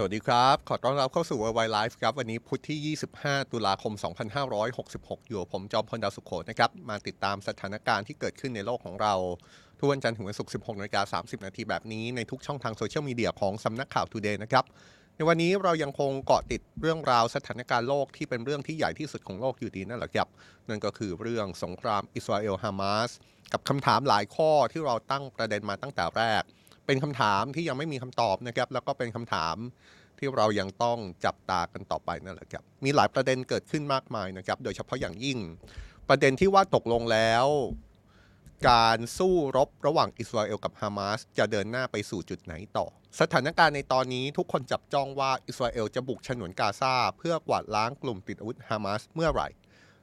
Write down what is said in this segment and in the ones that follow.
สวัสดีครับ ขอต้อนรับเข้าสู่ Worldwide Life ครับ วันนี้พุธที่ 25 ตุลาคม 2566 อยู่ผมจอมพลดาวสุขโขนะครับ มาติดตามสถานการณ์ที่เกิดขึ้นในโลกของเรา ทุกวันจันทร์ถึงวันศุกร์ 16นาฬิกา30 นาทีแบบนี้ ในทุกช่องทางโซเชียลมีเดียของสำนักข่าว Today นะครับ ในวันนี้เรายังคงเกาะติดเรื่องราวสถานการณ์โลกที่เป็นเรื่องที่ใหญ่ที่สุดของโลกอยู่ดีนั่นแหละครับ นั่นก็คือเรื่องสงครามอิสราเอลฮามาสกับคำถามหลายข้อที่เราตั้งประเด็นมาตั้งแต่แรก เป็นคำถามที่ยังไม่มีคำตอบนะครับ แล้วก็เป็นคำถามที่เรายังต้องจับตากันต่อไปนั่นแหละครับ มีหลายประเด็นเกิดขึ้นมากมายนะครับ โดยเฉพาะอย่างยิ่ง ประเด็นที่ว่าตกลงแล้ว การสู้รบระหว่างอิสราเอลกับฮามาสจะเดินหน้าไปสู่จุดไหนต่อ สถานการณ์ในตอนนี้ทุกคนจับจ้องว่าอิสราเอลจะบุกฉนวนกาซาเพื่อกวาดล้างกลุ่มติดอาวุธฮามาสเมื่อไหร่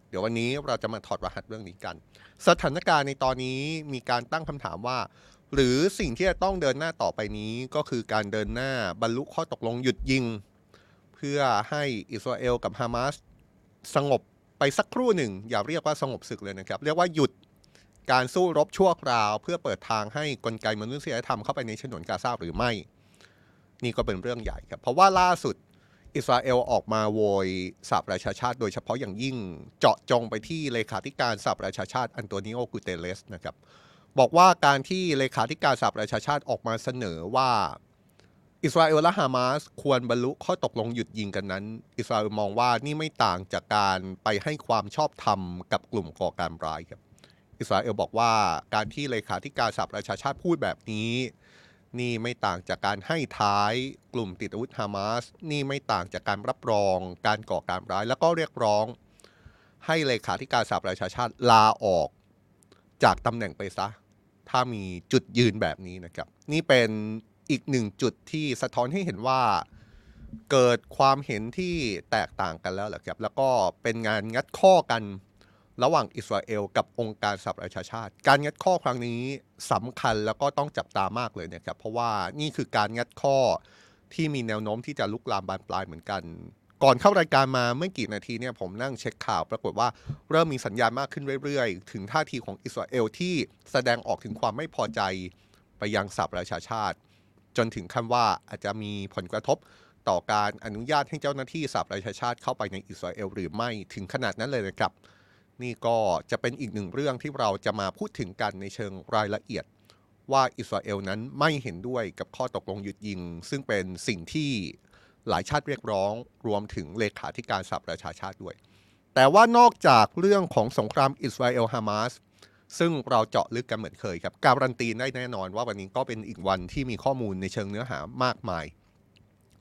เดี๋ยววันนี้เราจะมาถอดรหัสเรื่องนี้กัน สถานการณ์ในตอนนี้มีการตั้งคำถามว่า หรือสิ่งที่จะต้องเดินหน้าต่อไปนี้ก็คือการเดินหน้าบรรลุข้อตกลงหยุดยิง เพื่อให้อิสราเอลกับฮามาสสงบไปสักครู่หนึ่ง อย่าเรียกว่าสงบศึกเลยนะครับ เรียกว่าหยุดการสู้รบชั่วคราว เพื่อเปิดทางให้กลไกมนุษยธรรมเข้าไปในฉนวนกาซาหรือไม่ นี่ก็เป็นเรื่องใหญ่ครับ เพราะว่าล่าสุดอิสราเอลออกมาโวยสหประชาชาติโดยเฉพาะอย่างยิ่งเจาะจงไปที่เลขาธิการสหประชาชาติอันโตนิโอกูเตเลสนะครับ บอกว่าการที่เลขาธิการสหประชาชาติออกมาเสนอว่า อิสราเอลและฮามาสควรบรรลุข้อตกลงหยุดยิงกันนั้น อิสราเอลมองว่านี่ไม่ต่างจากการไปให้ความชอบธรรมกับกลุ่มก่อการร้ายครับอิสราเอลบอกว่าการที่เลขาธิการสหประชาชาติพูดแบบนี้ นี่ไม่ต่างจากการให้ท้ายกลุ่มติดอาวุธฮามาสนี่ไม่ต่างจากการรับรอง การก่อการร้าย แล้วก็เรียกร้อง ให้เลขาธิการสหประชาชาติลาออก จากตำแหน่งไปซะ ถ้ามีจุดยืนแบบนี้นะครับ นี่เป็นอีกหนึ่งจุดที่สะท้อนให้เห็นว่าเกิดความเห็นที่แตกต่างกันแล้วแหละครับ แล้วก็เป็นงานงัดข้อกันระหว่างอิสราเอลกับองค์การสหประชาชาติ การงัดข้อครั้งนี้สำคัญแล้วก็ต้องจับตามากเลยนะครับ เพราะว่านี่คือการงัดข้อที่มีแนวโน้มที่จะลุกลามบานปลายเหมือนกัน ก่อนเข้ารายการมาไม่กี่นาทีเนี่ยผมนั่งเช็คข่าว ปรากฏว่าเริ่มมีสัญญาณมากขึ้นเรื่อยๆ ถึงท่าทีของอิสราเอลที่แสดงออกถึงความไม่พอใจไปยังสหประชาชาติ จนถึงขั้นว่าอาจจะมีผลกระทบต่อการอนุญาตให้เจ้าหน้าที่สหประชาชาติเข้าไปในอิสราเอลหรือไม่ถึงขนาดนั้นเลยนะครับ นี่ก็จะเป็นอีกหนึ่งเรื่องที่เราจะมาพูดถึงกันในเชิงรายละเอียด ว่าอิสราเอลนั้นไม่เห็นด้วยกับข้อตกลงหยุดยิง ซึ่งเป็นสิ่งที่ หลายชาติเรียกร้อง รวมถึงเลขาธิการสหประชาชาติด้วย แต่ว่านอกจากเรื่องของสงครามอิสราเอลฮามาสซึ่งเราเจาะลึกกันเหมือนเคยครับ การันตีได้แน่นอนว่าวันนี้ก็เป็นอีกวันที่มีข้อมูลในเชิงเนื้อหามากมาย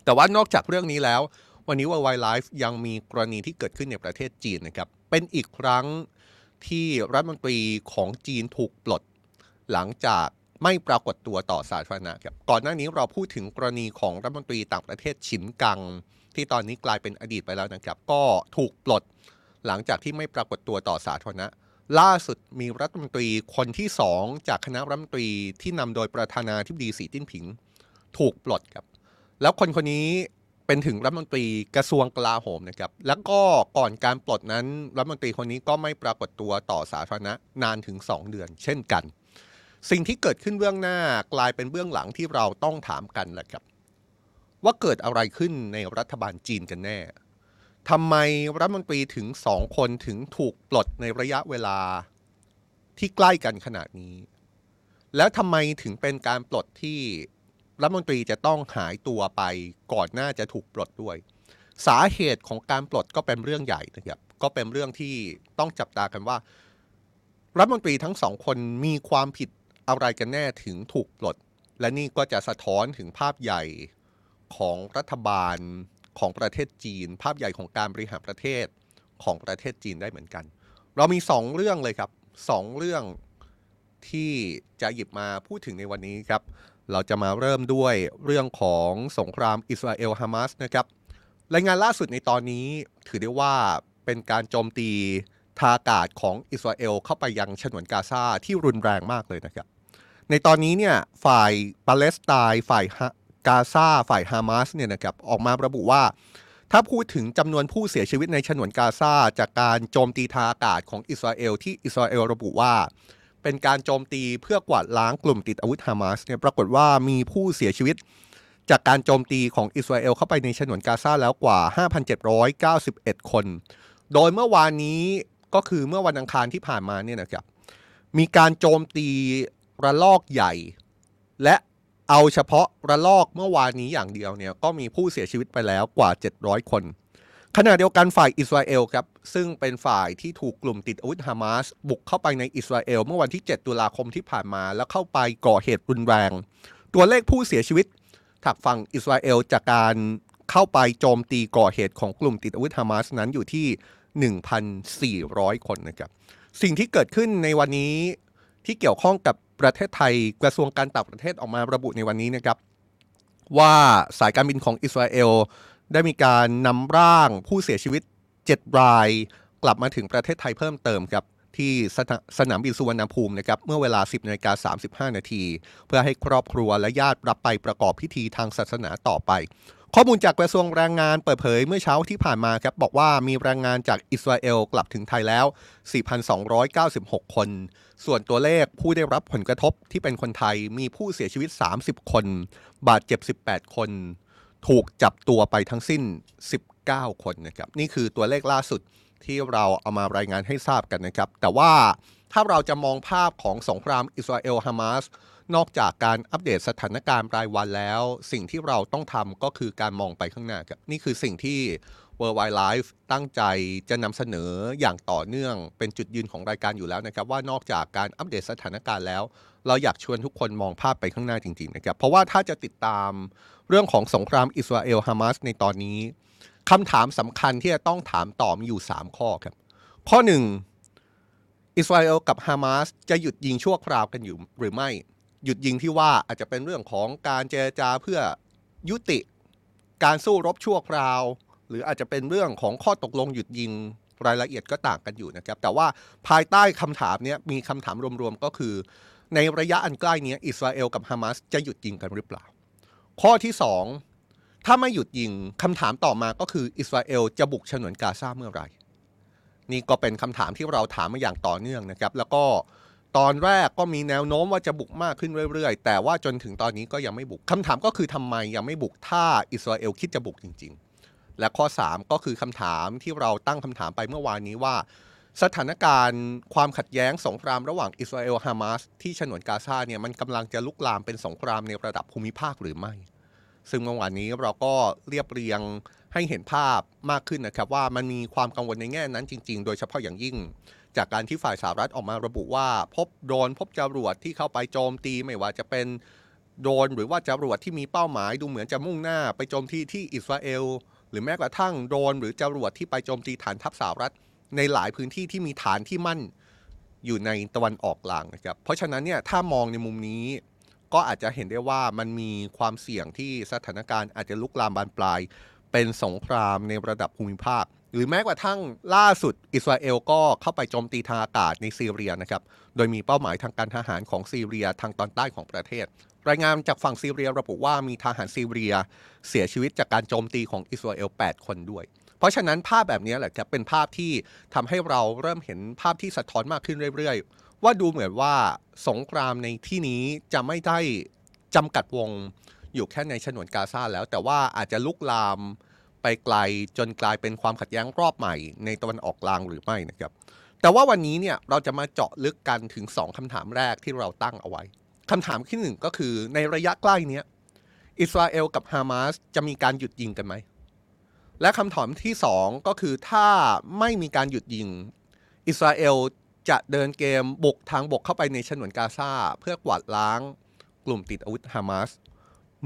แต่ว่านอกจากเรื่องนี้แล้ว วันนี้ Worldwide Life ยังมีกรณีที่เกิดขึ้นในประเทศจีนนะครับ เป็นอีกครั้งที่รัฐมนตรีของจีนถูกปลด หลังจาก ไม่ปรากฏตัวต่อสาธารณะครับก่อนหน้านี้เราพูดถึงกรณีของรัฐมนตรีต่างประเทศฉินกัง ที่ตอนนี้กลายเป็นอดีตไปแล้วนะครับ ก็ถูกปลดหลังจากที่ไม่ปรากฏตัวต่อสาธารณะ ล่าสุดมีรัฐมนตรีคนที่สองจากคณะรัฐมนตรีที่นำโดยประธานาธิบดีสีจิ้นผิง ถูกปลดครับ แล้วคนคนนี้เป็นถึงรัฐมนตรีกระทรวงกลาโหมนะครับ แล้วก็ก่อนการปลดนั้นรัฐมนตรีคนนี้ก็ไม่ปรากฏตัวต่อสาธารณะนานถึง 2 เดือน เช่นกัน สิ่งที่เกิดขึ้นเบื้องหน้ากลายเป็นเบื้องหลังที่เราต้องถามกันแหละครับ ว่าเกิดอะไรขึ้นในรัฐบาลจีนกันแน่ทำไมรัฐมนตรีถึงสองคนถึงถูกปลดในระยะเวลาที่ใกล้กันขนาดนี้ แล้วทำไมถึงเป็นการปลดที่รัฐมนตรีจะต้องหายตัวไปก่อนหน้าจะถูกปลดด้วย สาเหตุของการปลดก็เป็นเรื่องใหญ่นะครับก็เป็นเรื่องที่ต้องจับตากันว่า รัฐมนตรีทั้งสองคนมีความผิด อะไรกันแน่ถึงถูกปลด และนี่ก็จะสะท้อนถึงภาพใหญ่ของรัฐบาลของประเทศจีน ภาพใหญ่ของการบริหารประเทศของประเทศจีนได้เหมือนกัน เรามีสองเรื่องเลยครับสองเรื่องที่จะหยิบมาพูดถึงในวันนี้ครับ เราจะมาเริ่มด้วยเรื่องของสงครามอิสราเอลฮามาสนะครับรายงานล่าสุดในตอนนี้ถือได้ว่าเป็นการโจมตีทางอากาศของอิสราเอลเข้าไปยังฉนวนกาซาที่รุนแรงมากเลยนะครับ ในตอนนี้เนี่ยฝ่ายปาเลสไตน์ฝ่ายกาซาฝ่ายฮามาสเนี่ยนะครับออกมาระบุว่า ถ้าพูดถึงจำนวนผู้เสียชีวิตในฉนวนกาซาจากการโจมตีทางอากาศของอิสราเอลที่อิสราเอลระบุว่า เป็นการโจมตีเพื่อกวาดล้างกลุ่มติดอาวุธฮามาสเนี่ยปรากฏว่ามีผู้เสียชีวิต จากการโจมตีของอิสราเอลเข้าไปในฉนวนกาซาแล้วกว่า 5,791 คน โดยเมื่อวานนี้ก็คือเมื่อวันอังคารที่ผ่านมาเนี่ยนะครับมีการโจมตี ระลอกใหญ่ และเอาเฉพาะระลอกเมื่อวานนี้อย่างเดียวเนี่ยก็มีผู้เสียชีวิตไปแล้วกว่า 700 คน ขณะเดียวกันฝ่ายอิสราเอลครับซึ่งเป็นฝ่ายที่ถูกกลุ่มติดอาวุธฮามาสบุกเข้าไปในอิสราเอลเมื่อวันที่ 7 ตุลาคมที่ผ่านมา แล้วเข้าไปก่อเหตุรุนแรง ตัวเลขผู้เสียชีวิตทางฝั่งอิสราเอลจากการเข้าไปโจมตีก่อเหตุของกลุ่มติดอาวุธฮามาสนั้นอยู่ที่ 1,400 คนนะครับสิ่งที่เกิดขึ้นในวันนี้ที่เกี่ยวข้องกับ ประเทศไทยกระทรวงการต่างประเทศออกมาระบุในวันนี้นะครับ ว่าสายการบินของอิสราเอลได้มีการนำร่างผู้เสียชีวิต 7 ราย กลับมาถึงประเทศไทยเพิ่มเติมครับที่สนาสนามบินสุวรรณภูมินะครับเมื่อเวลา 10นาฬิกา35 นาที เพื่อให้ครอบครัวและญาติรับไปประกอบพิธีทางศาสนาต่อไป ข้อมูลจากกระทรวงแรงงานเปิดเผยเมื่อเช้าที่ผ่านมาครับบอกว่ามีแรงงานจากอิสราเอลกลับถึงไทยแล้ว 4,296 คน ส่วนตัวเลขผู้ได้รับผลกระทบที่เป็นคนไทยมีผู้เสียชีวิต 30 คน บาดเจ็บ 18 คน ถูกจับตัวไปทั้งสิ้น 19 คนนะครับนี่คือตัวเลขล่าสุดที่เราเอามารายงานให้ทราบกันนะครับ แต่ว่าถ้าเราจะมองภาพของสงครามอิสราเอลฮามาส นอกจากการอัปเดตสถานการณ์รายวันแล้ว สิ่งที่เราต้องทำก็คือการมองไปข้างหน้าครับนี่คือสิ่งที่ World Wide Life ตั้งใจจะนำเสนออย่างต่อเนื่องเป็นจุดยืนของรายการอยู่แล้วนะครับ ว่านอกจากการอัปเดตสถานการณ์แล้ว เราอยากชวนทุกคนมองภาพไปข้างหน้าจริงๆนะครับเพราะว่าถ้าจะติดตามเรื่องของสงครามอิสราเอลฮามาสในตอนนี้คำถามสำคัญที่จะต้องถามต่อมีอยู่ 3 ข้อครับ ข้อ 1อิสราเอลกับฮามาสจะหยุดยิงชั่วคราวกันอยู่หรือไม่ หยุดยิงที่ว่าอาจจะเป็นเรื่องของการเจรจาเพื่อยุติการสู้รบชั่วคราว หรืออาจจะเป็นเรื่องของข้อตกลงหยุดยิงรายละเอียดก็ต่างกันอยู่นะครับ แต่ว่าภายใต้คำถามนี้มีคำถามรวมๆก็คือ ในระยะอันใกล้นี้อิสราเอลกับฮามาสจะหยุดยิงกันหรือเปล่า ข้อที่สองถ้าไม่หยุดยิงคำถามต่อมาก็คืออิสราเอลจะบุกฉนวนกาซาเมื่อไหร่ นี่ก็เป็นคำถามที่เราถามมาอย่างต่อเนื่องนะครับ แล้วก็ ตอนแรกก็มีแนวโน้มว่าจะบุกมากขึ้นเรื่อยๆ แต่ว่าจนถึงตอนนี้ก็ยังไม่บุกคำถามก็คือทำไมยังไม่บุกถ้าอิสราเอลคิดจะบุกจริง ๆ และข้อ 3 ก็คือคำถามที่เราตั้งคำถามไปเมื่อวานนี้ว่า สถานการณ์ความขัดแย้งสงครามระหว่างอิสราเอลฮามาสที่ฉนวนกาซาเนี่ยมันกำลังจะลุกลามเป็นสงครามในระดับภูมิภาคหรือไม่ ซึ่งเมื่อวานนี้เราก็เรียบเรียงให้เห็นภาพมากขึ้นนะครับว่ามันมีความกังวลในแง่นั้นจริง ๆ โดยเฉพาะอย่างยิ่ง จากการที่ฝ่ายสหรัฐออกมาระบุว่า พบโดรนพบจรวดที่เข้าไปโจมตีไม่ว่าจะเป็นโดรนหรือว่าจรวดที่มีเป้าหมายดูเหมือนจะมุ่งหน้าไปโจมตีที่อิสราเอล หรือแม้กระทั่งโดรนหรือจรวดที่ไปโจมตีฐานทัพสหรัฐ ในหลายพื้นที่ที่มีฐานที่มั่นอยู่ในตะวันออกกลางนะครับเพราะฉะนั้นเนี่ยถ้ามองในมุมนี้ ก็อาจจะเห็นได้ว่ามันมีความเสี่ยงที่สถานการณ์อาจจะลุกลามบานปลาย เป็นสงครามในระดับภูมิภาค หรือแม้กระทั่งล่าสุดอิสราเอลก็เข้าไปโจมตีทางอากาศในซีเรียนะครับ โดยมีเป้าหมายทางการทหารของซีเรียทางตอนใต้ของประเทศ รายงานจากฝั่งซีเรียระบุว่ามีทหารซีเรียเสียชีวิตจากการโจมตีของอิสราเอล 8 คนด้วย เพราะฉะนั้นภาพแบบนี้แหละครับเป็นภาพที่ทำให้เราเริ่มเห็นภาพที่สะท้อนมากขึ้นเรื่อย ๆ ว่าดูเหมือนว่าสงครามในที่นี้จะไม่ได้จำกัดวงอยู่แค่ในฉนวนกาซาแล้ว แต่ว่าอาจจะลุกลาม ไปไกลจนกลายเป็นความขัดแย้งรอบใหม่ในตะวันออกกลางหรือไม่นะครับ แต่ว่าวันนี้เนี่ยเราจะมาเจาะลึกกันถึง 2คำถามแรกที่เราตั้งเอาไว้คำถามที่หนึ่งก็คือในระยะใกล้เนี้ยอิสราเอลกับฮามาสจะมีการหยุดยิงกันไหม และคำถามที่สองก็คือถ้าไม่มีการหยุดยิง อิสราเอลจะเดินเกมบุกทางบกเข้าไปในฉนวนกาซาเพื่อกวาดล้างกลุ่มติดอาวุธฮามาส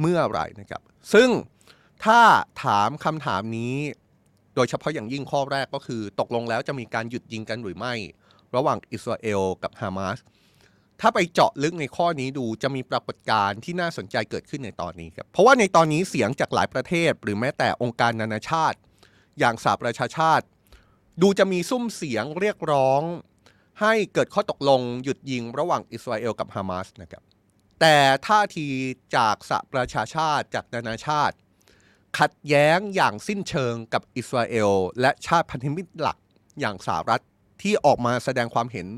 เมื่อไหร่นะครับ ซึ่ง ถ้าถามคำถามนี้ โดยเฉพาะอย่างยิ่งข้อแรกก็คือ ตกลงแล้วจะมีการหยุดยิงกันหรือไม่ ระหว่างอิสราเอลกับฮามาสถ้าไปเจาะลึกในข้อนี้ดูจะมีปรากฏการณ์ที่น่าสนใจเกิดขึ้นในตอนนี้ครับ เพราะว่าในตอนนี้เสียงจากหลายประเทศ หรือแม้แต่องค์การนานาชาติ อย่างสหประชาชาติ ดูจะมีซุ้มเสียงเรียกร้อง ให้เกิดข้อตกลงหยุดยิงระหว่างอิสราเอลกับฮามาสนะครับ แต่ท่าทีจากสหประชาชาติจากนานาชาติ ขัดแย้งอย่างสิ้นเชิงกับอิสราเอล และชาติพันธมิตรหลักอย่างสหรัฐที่ออกมาแสดงความเห็น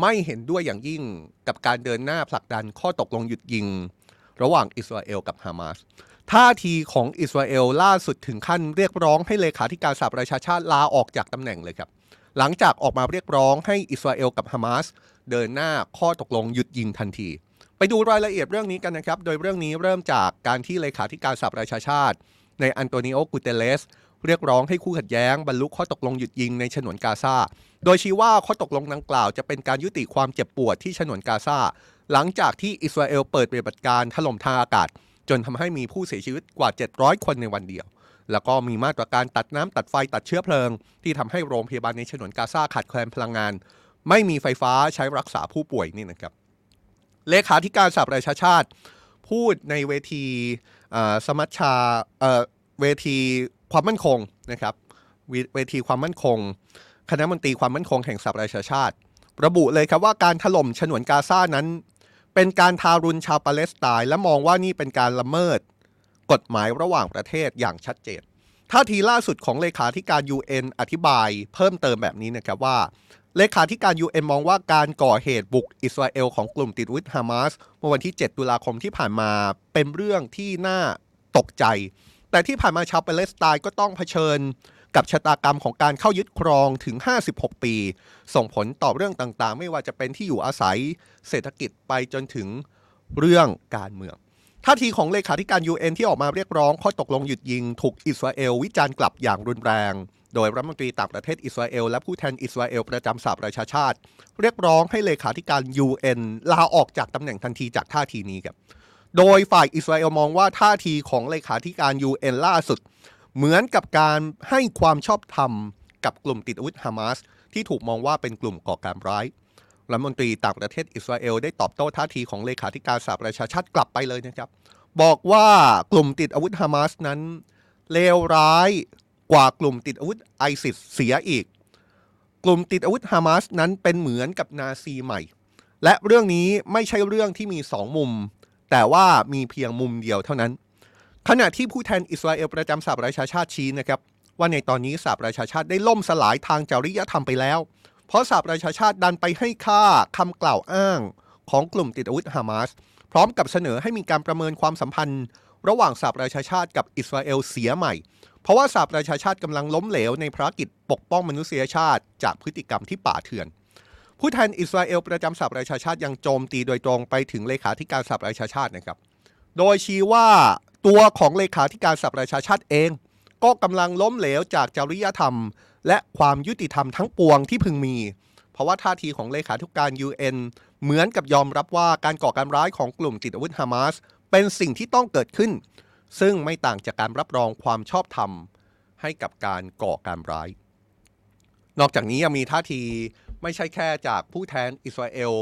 ไม่เห็นด้วยอย่างยิ่งกับการเดินหน้าผลักดันข้อตกลงหยุดยิง ระหว่างอิสราเอลกับฮามาสท่าทีของอิสราเอลล่าสุดถึงขั้นเรียกร้องให้เลขาธิการสหประชาชาติลาออกจากตำแหน่งเลยครับ หลังจากออกมาเรียกร้องให้อิสราเอลกับฮามาสเดินหน้าข้อตกลงหยุดยิงทันที ไปดูรายละเอียดเรื่องนี้กันนะครับ โดยเรื่องนี้เริ่มจากการที่เลขาธิการสหประชาชาติ ในอันโตนิโอกูเตเลสเรียกร้องให้คู่ขัดแย้งบรรลุข้อตกลงหยุดยิงในฉนวนกาซา โดยชี้ว่าข้อตกลงดังกล่าวจะเป็นการยุติความเจ็บปวดที่ฉนวนกาซา หลังจากที่อิสราเอลเปิดปฏิบัติการถล่มทางอากาศ จนทำให้มีผู้เสียชีวิตกว่า 700 คนในวันเดียว แล้วก็มีมาตรการตัดน้ำตัดไฟตัดเชื้อเพลิง ที่ทำให้โรงพยาบาลในฉนวนกาซาขาดแคลนพลังงาน ไม่มีไฟฟ้าใช้รักษาผู้ป่วยนี่นะครับ เลขาธิการสหประชาชาติ พูดในเวที สมัชชาเวทีความมั่นคงนะครับเวเวทีความมั่นคง คณะมนตรีความมั่นคงแห่งสหประชาชาติ ระบุเลยครับว่าการถล่มฉนวนกาซานั้น เป็นการทารุณชาวปาเลสไตน์และมองว่านี่เป็นการละเมิด กฎหมายระหว่างประเทศอย่างชัดเจน ท่าทีล่าสุดของเลขาธิการ UN อธิบายเพิ่มเติมแบบนี้นะครับว่า เลขาธิการ UN มองว่าการก่อเหตุบุกอิสราเอลของกลุ่มติดวุธฮามาสเมื่อวันที่ 7 ตุลาคมที่ผ่านมาเป็นเรื่องที่น่าตกใจ แต่ที่ผ่านมาชาวปาเลสไตน์ก็ต้องเผชิญกับชะตากรรมของการเข้ายึดครองถึง 56 ปี ส่งผลต่อเรื่องต่างๆ ไม่ว่าจะเป็นที่อยู่อาศัย เศรษฐกิจไปจนถึงเรื่องการเมือง ท่าทีของเลขาธิการ UN ที่ออกมาเรียกร้องข้อตกลงหยุดยิง ถูกอิสราเอลวิจารณ์กลับอย่างรุนแรง โดยรัฐมนตรีต่างประเทศอิสราเอลและผู้แทนอิสราเอลประจำสหประชาชาติ เรียกร้องให้เลขาธิการ UN ลาออกจากตำแหน่งทันทีจากท่าทีนี้ครับโดยฝ่ายอิสราเอลมองว่าท่าทีของเลขาธิการ UN ล่าสุด เหมือนกับการให้ความชอบธรรมกับกลุ่มติดอาวุธฮามาสที่ถูกมองว่าเป็นกลุ่มก่อการร้าย รัฐมนตรีต่างประเทศอิสราเอลได้ตอบโต้ท่าทีของเลขาธิการสหประชาชาติกลับไปเลยนะครับ บอกว่ากลุ่มติดอาวุธฮามาสนั้นเลวร้ายกว่ากลุ่มติดอาวุธไอซิสเสียอีก กลุ่มติดอาวุธฮามาสนั้นเป็นเหมือนกับนาซีใหม่ และเรื่องนี้ไม่ใช่เรื่องที่มีสองมุม แต่ว่ามีเพียงมุมเดียวเท่านั้น ขณะที่ผู้แทนอิสราเอลประจำสหประชาชาติชี้นะครับว่าในตอนนี้สหประชาชาติได้ล่มสลายทางจริยธรรมไปแล้ว เพราะสหประชาชาติดันไปให้ค่าคำกล่าวอ้างของกลุ่มติดอาวุธฮามาสพร้อมกับเสนอให้มีการประเมินความสัมพันธ์ ระหว่างสหประชาชาติกับอิสราเอลเสียใหม่ เพราะว่าสหประชาชาติกำลังล้มเหลวในภารกิจปกป้องมนุษยชาติ จากพฤติกรรมที่ป่าเถื่อนผู้แทนอิสราเอลประจำสหประชาชาติยังโจมตีโดยตรงไปถึงเลขาธิการสหประชาชาตินะครับ โดยชี้ว่าตัวของเลขาธิการสหประชาชาติเอง ก็กำลังล้มเหลวจากจริยธรรม และความยุติธรรมทั้งปวงที่พึงมี เพราะว่าท่าทีของเลขาธิการ UN เหมือนกับยอมรับว่าการก่อการร้ายของกลุ่มติดอาวุธฮามาสเป็นสิ่งที่ต้องเกิดขึ้น ซึ่งไม่ต่างจากการรับรองความชอบธรรม ให้กับการก่อการร้าย นอกจากนี้ยังมีท่าทีไม่ใช่แค่จากผู้แทนอิสราเอล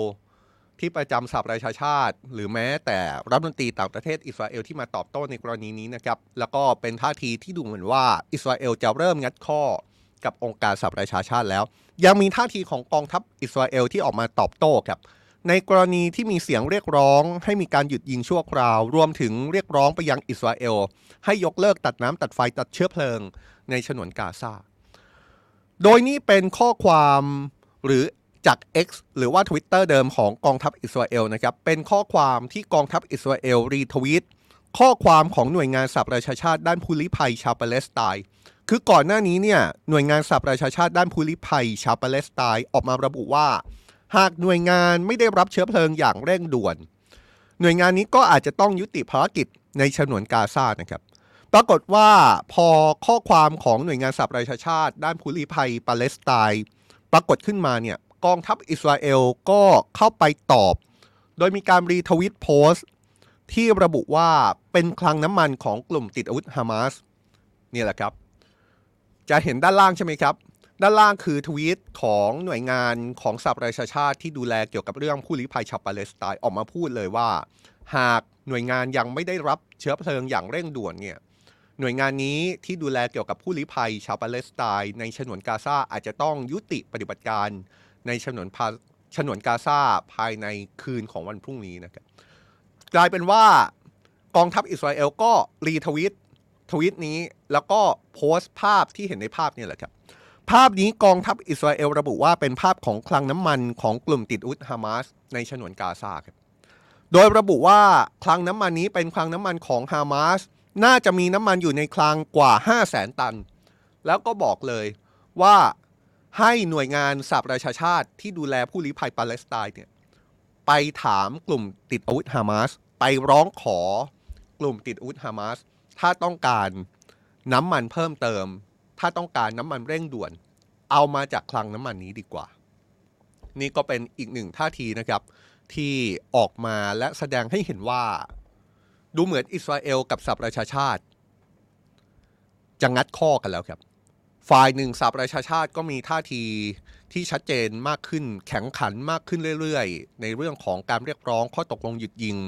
ที่ประจำสหประชาชาติ หรือแม้แต่รัฐมนตรีต่างประเทศอิสราเอลที่มาตอบโต้ในกรณีนี้นะครับ แล้วก็เป็นท่าทีที่ดูเหมือนว่าอิสราเอลจะเริ่มงัดข้อ กับองค์การสหประชาชาติแล้ว ยังมีท่าทีของกองทัพอิสราเอลที่ออกมาตอบโต้ครับในกรณีที่มีเสียงเรียกร้อง ให้มีการหยุดยิงชั่วคราว รวมถึงเรียกร้องไปยังอิสราเอล ให้ยกเลิกตัดน้ำตัดไฟตัดเชื้อเพลิงในฉนวนกาซา โดยนี้เป็นข้อความหรือจาก X หรือว่า Twitter เดิมของกองทัพอิสราเอลนะครับ เป็นข้อความที่กองทัพอิสราเอลรีทวีตข้อความของหน่วยงานสหประชาชาติด้านผู้ลี้ภัยชาวปาเลสไตน์ คือก่อนหน้านี้เนี่ยหน่วยงานสหประชาชาติด้านผู้ลี้ภัย ชาวปาเลสไตน์ออกมาระบุว่า หากหน่วยงานไม่ได้รับเชื้อเพลิงอย่างเร่งด่วน หน่วยงานนี้ก็อาจจะต้องยุติภารกิจในฉนวนกาซานะครับปรากฏว่าพอข้อความของหน่วยงานสหประชาชาติ ด้านผู้ลี้ภัยปาเลสไตน์ปรากฏขึ้นมาเนี่ยกองทัพอิสราเอลก็เข้าไปตอบ โดยมีการรีทวิตโพสต์ที่ระบุว่าเป็นคลังน้ำมันของกลุ่มติดอาวุธฮามาสนี่แหละครับ จะเห็นด้านล่างใช่ไหมครับ ด้านล่างคือทวีตของหน่วยงานของสหประชาชาติที่ดูแลเกี่ยวกับเรื่องผู้ลี้ภัยชาวปาเลสไตน์ออกมาพูดเลยว่า หากหน่วยงานยังไม่ได้รับเชื้อเพลิงอย่างเร่งด่วนเนี่ยหน่วยงานนี้ที่ดูแลเกี่ยวกับผู้ลี้ภัยชาวปาเลสไตน์ในฉนวนกาซาอาจจะต้องยุติปฏิบัติการในฉนวนพาฉนวนกาซาภายในคืนของวันพรุ่งนี้นะครับกลายเป็นว่ากองทัพอิสราเอลก็รีทวิต ทวิตนี้แล้วก็โพสต์ภาพที่เห็นในภาพนี่แหละครับ ภาพนี้กองทัพอิสราเอลระบุว่าเป็นภาพของคลังน้ำมันของกลุ่มติดอาวุธฮามาสในฉนวนกาซาครับโดยระบุว่าคลังน้ำมันนี้เป็นคลังน้ำมันของฮามาสน่าจะมีน้ำมันอยู่ในคลังกว่า 5 0 0แสนตัน แล้วก็บอกเลยว่าให้หน่วยงานสหประชาชาติที่ดูแลผู้ลี้ภัยปาเลสไตน์เนี่ยไปถามกลุ่มติดอาวุธฮามาสไปร้องขอกลุ่มติดอาวุธฮามาส ถ้าต้องการน้ำมันเพิ่มเติม ถ้าต้องการน้ำมันเร่งด่วน เอามาจากคลังน้ำมันนี้ดีกว่า นี่ก็เป็นอีกหนึ่งท่าทีนะครับ ที่ออกมาและแสดงให้เห็นว่า ดูเหมือนอิสราเอลกับสหประชาชาติ จะงัดข้อกันแล้วครับ ฝ่ายหนึ่งสหประชาชาติก็มีท่าทีที่ชัดเจนมากขึ้นแข็งขันมากขึ้นเรื่อยๆ ในเรื่องของการเรียกร้องข้อตกลงหยุดยิง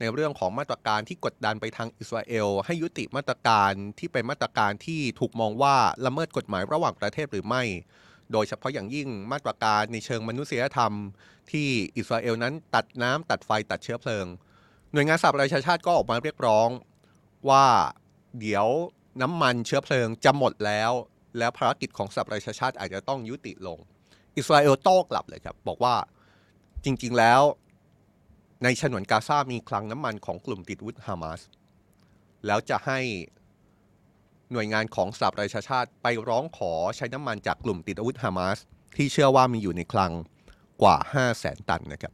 ในเรื่องของมาตรการที่กดดันไปทางอิสราเอล ให้ยุติมาตรการที่เป็นมาตรการที่ถูกมองว่าละเมิดกฎหมายระหว่างประเทศหรือไม่ โดยเฉพาะอย่างยิ่งมาตรการในเชิงมนุษยธรรม ที่อิสราเอลนั้นตัดน้ำตัดไฟตัดเชื้อเพลิง หน่วยงานสหประชาชาติก็ออกมาเรียกร้องว่าเดี๋ยวน้ำมันเชื้อเพลิงจะหมดแล้ว แล้วภารกิจของสหประชาชาติอาจจะต้องยุติลง อิสราเอลโต้กลับเลยครับ บอกว่าจริง ๆ แล้ว ในฉนวนกาซามีคลังน้ำมันของกลุ่มติดอาวุธฮามาสแล้วจะให้หน่วยงานของสหประชาชาติไปร้องขอใช้น้ำมันจากกลุ่มติดอาวุธฮามาสที่เชื่อว่ามีอยู่ในคลังกว่า 5 0 0แสนตันนะครับ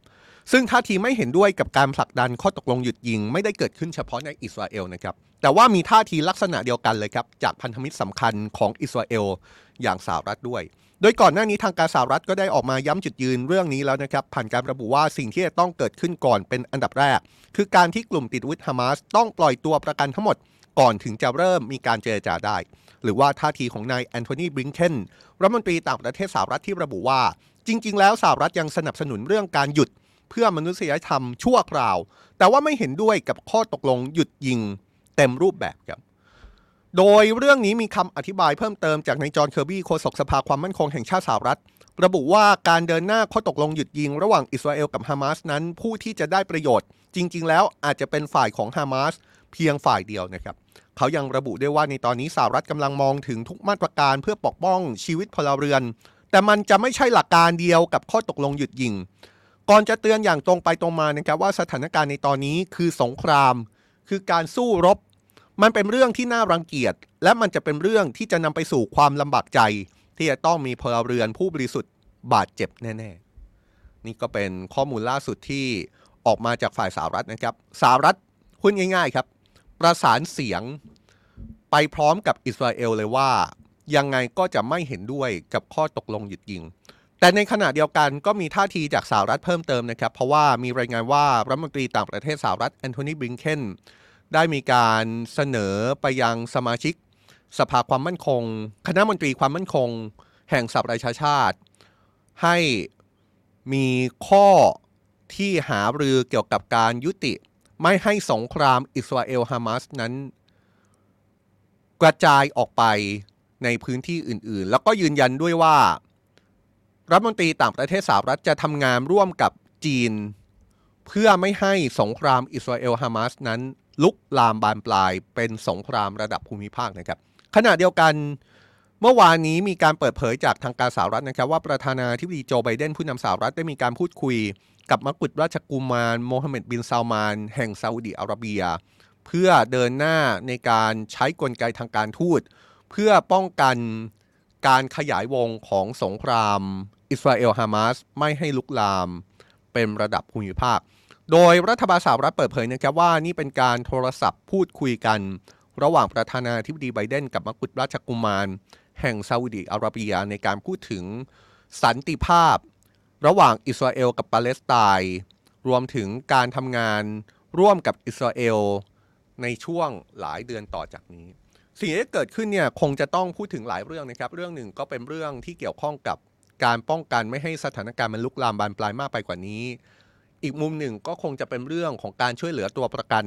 ซึ่งท่าทีไม่เห็นด้วยกับการผลักดันข้อตกลงหยุดยิงไม่ได้เกิดขึ้นเฉพาะในอิสราเอลนะครับ แต่ว่ามีท่าทีลักษณะเดียวกันเลยครับ จากพันธมิตรสำคัญของอิสราเอลอย่างสหรัฐด้วย โดยก่อนหน้านี้ทางการสหรัฐก็ได้ออกมาย้ำจุดยืนเรื่องนี้แล้วนะครับ ผ่านการระบุว่าสิ่งที่จะต้องเกิดขึ้นก่อนเป็นอันดับแรก คือการที่กลุ่มติดวุธฮามาสต้องปล่อยตัวประกันทั้งหมด ก่อนถึงจะเริ่มมีการเจรจาได้ หรือว่าท่าทีของนายแอนโทนีบริงเคนรัฐมนตรีต่างประเทศสหรัฐที่ระบุว่า จริง ๆ แล้วสหรัฐยังสนับสนุนเรื่องการหยุดเพื่อมนุษยธรรมชั่วคราว แต่ว่าไม่เห็นด้วยกับข้อตกลงหยุดยิง เต็มรูปแบบครับ โดยเรื่องนี้มีคำอธิบายเพิ่มเติมจากนายจอห์นเคอร์บี้โฆษกสภาความมั่นคงแห่งชาติสหรัฐ ระบุว่าการเดินหน้าข้อตกลงหยุดยิงระหว่างอิสราเอลกับฮามาสนั้นผู้ที่จะได้ประโยชน์ จริง ๆ แล้วอาจจะเป็นฝ่ายของฮามาสเพียงฝ่ายเดียวนะครับ เขายังระบุด้วยว่าในตอนนี้สหรัฐกำลังมองถึงทุกมาตรการเพื่อปกป้องชีวิตพลเรือน แต่มันจะไม่ใช่หลักการเดียวกับข้อตกลงหยุดยิง ก่อนจะเตือนอย่างตรงไปตรงมานะครับว่าสถานการณ์ในตอนนี้คือสงคราม คือการสู้รบ มันเป็นเรื่องที่น่ารังเกียจ และมันจะเป็นเรื่องที่จะนำไปสู่ความลำบากใจ ที่จะต้องมีพลเรือนผู้บริสุทธิ์บาดเจ็บแน่ ๆ นี่ก็เป็นข้อมูลล่าสุดที่ออกมาจากฝ่ายสหรัฐนะครับสหรัฐพูดง่าย ๆครับ ประสานเสียงไปพร้อมกับอิสราเอลเลยว่า ยังไงก็จะไม่เห็นด้วยกับข้อตกลงหยุดยิง แต่ในขณะเดียวกันก็มีท่าทีจากสหรัฐเพิ่มเติมนะครับ เพราะว่ามีรายงานว่ารัฐมนตรีต่างประเทศสหรัฐแอนโทนีบริงเคน ได้มีการเสนอไปยังสมาชิก สภาความมั่นคง คณะมนตรีความมั่นคง แห่งสหประชาชาติ ให้มีข้อที่หารือเกี่ยวกับการยุติ ไม่ให้สงครามอิสราเอลฮามาสนั้น กระจายออกไปในพื้นที่อื่นๆ แล้วก็ยืนยันด้วยว่า รัฐมนตรีต่างประเทศสหรัฐจะทำงานร่วมกับจีน เพื่อไม่ให้สงครามอิสราเอลฮามาสนั้น ลุกลามบานปลายเป็นสงครามระดับภูมิภาคนะครับขณะเดียวกันเมื่อวานนี้มีการเปิดเผยจากทางการสหรัฐนะครับ ว่าประธานาธิบดีโจไบเดนผู้นำสหรัฐได้มีการพูดคุย กับมกุฎราชกุมารโมฮัมเหม็ดบินซาลมานแห่งซาอุดิอาระเบีย เพื่อเดินหน้าในการใช้กลไกทางการทูต เพื่อป้องกันการขยายวงของสงคราม อิสราเอลฮามาสไม่ให้ลุกลามเป็นระดับภูมิภาค โดยรัฐบาลสหรัฐเปิดเผยนะครับว่านี่เป็นการโทรศัพท์พูดคุยกัน ระหว่างประธานาธิบดีไบเดนกับมกุฎราชกุมาร แห่งซาอุดิอาระเบียในการพูดถึงสันติภาพ ระหว่างอิสราเอลกับปาเลสไตน์รวมถึงการทำงานร่วมกับอิสราเอลในช่วงหลายเดือนต่อจากนี้ สิ่งที่เกิดขึ้นเนี่ยคงจะต้องพูดถึงหลายเรื่องนะครับ เรื่องหนึ่งก็เป็นเรื่องที่เกี่ยวข้องกับการป้องกันไม่ให้สถานการณ์มันลุกลามบานปลายมากไปกว่านี้ อีกมุมหนึ่งก็คงจะเป็นเรื่องของการช่วยเหลือตัวประกัน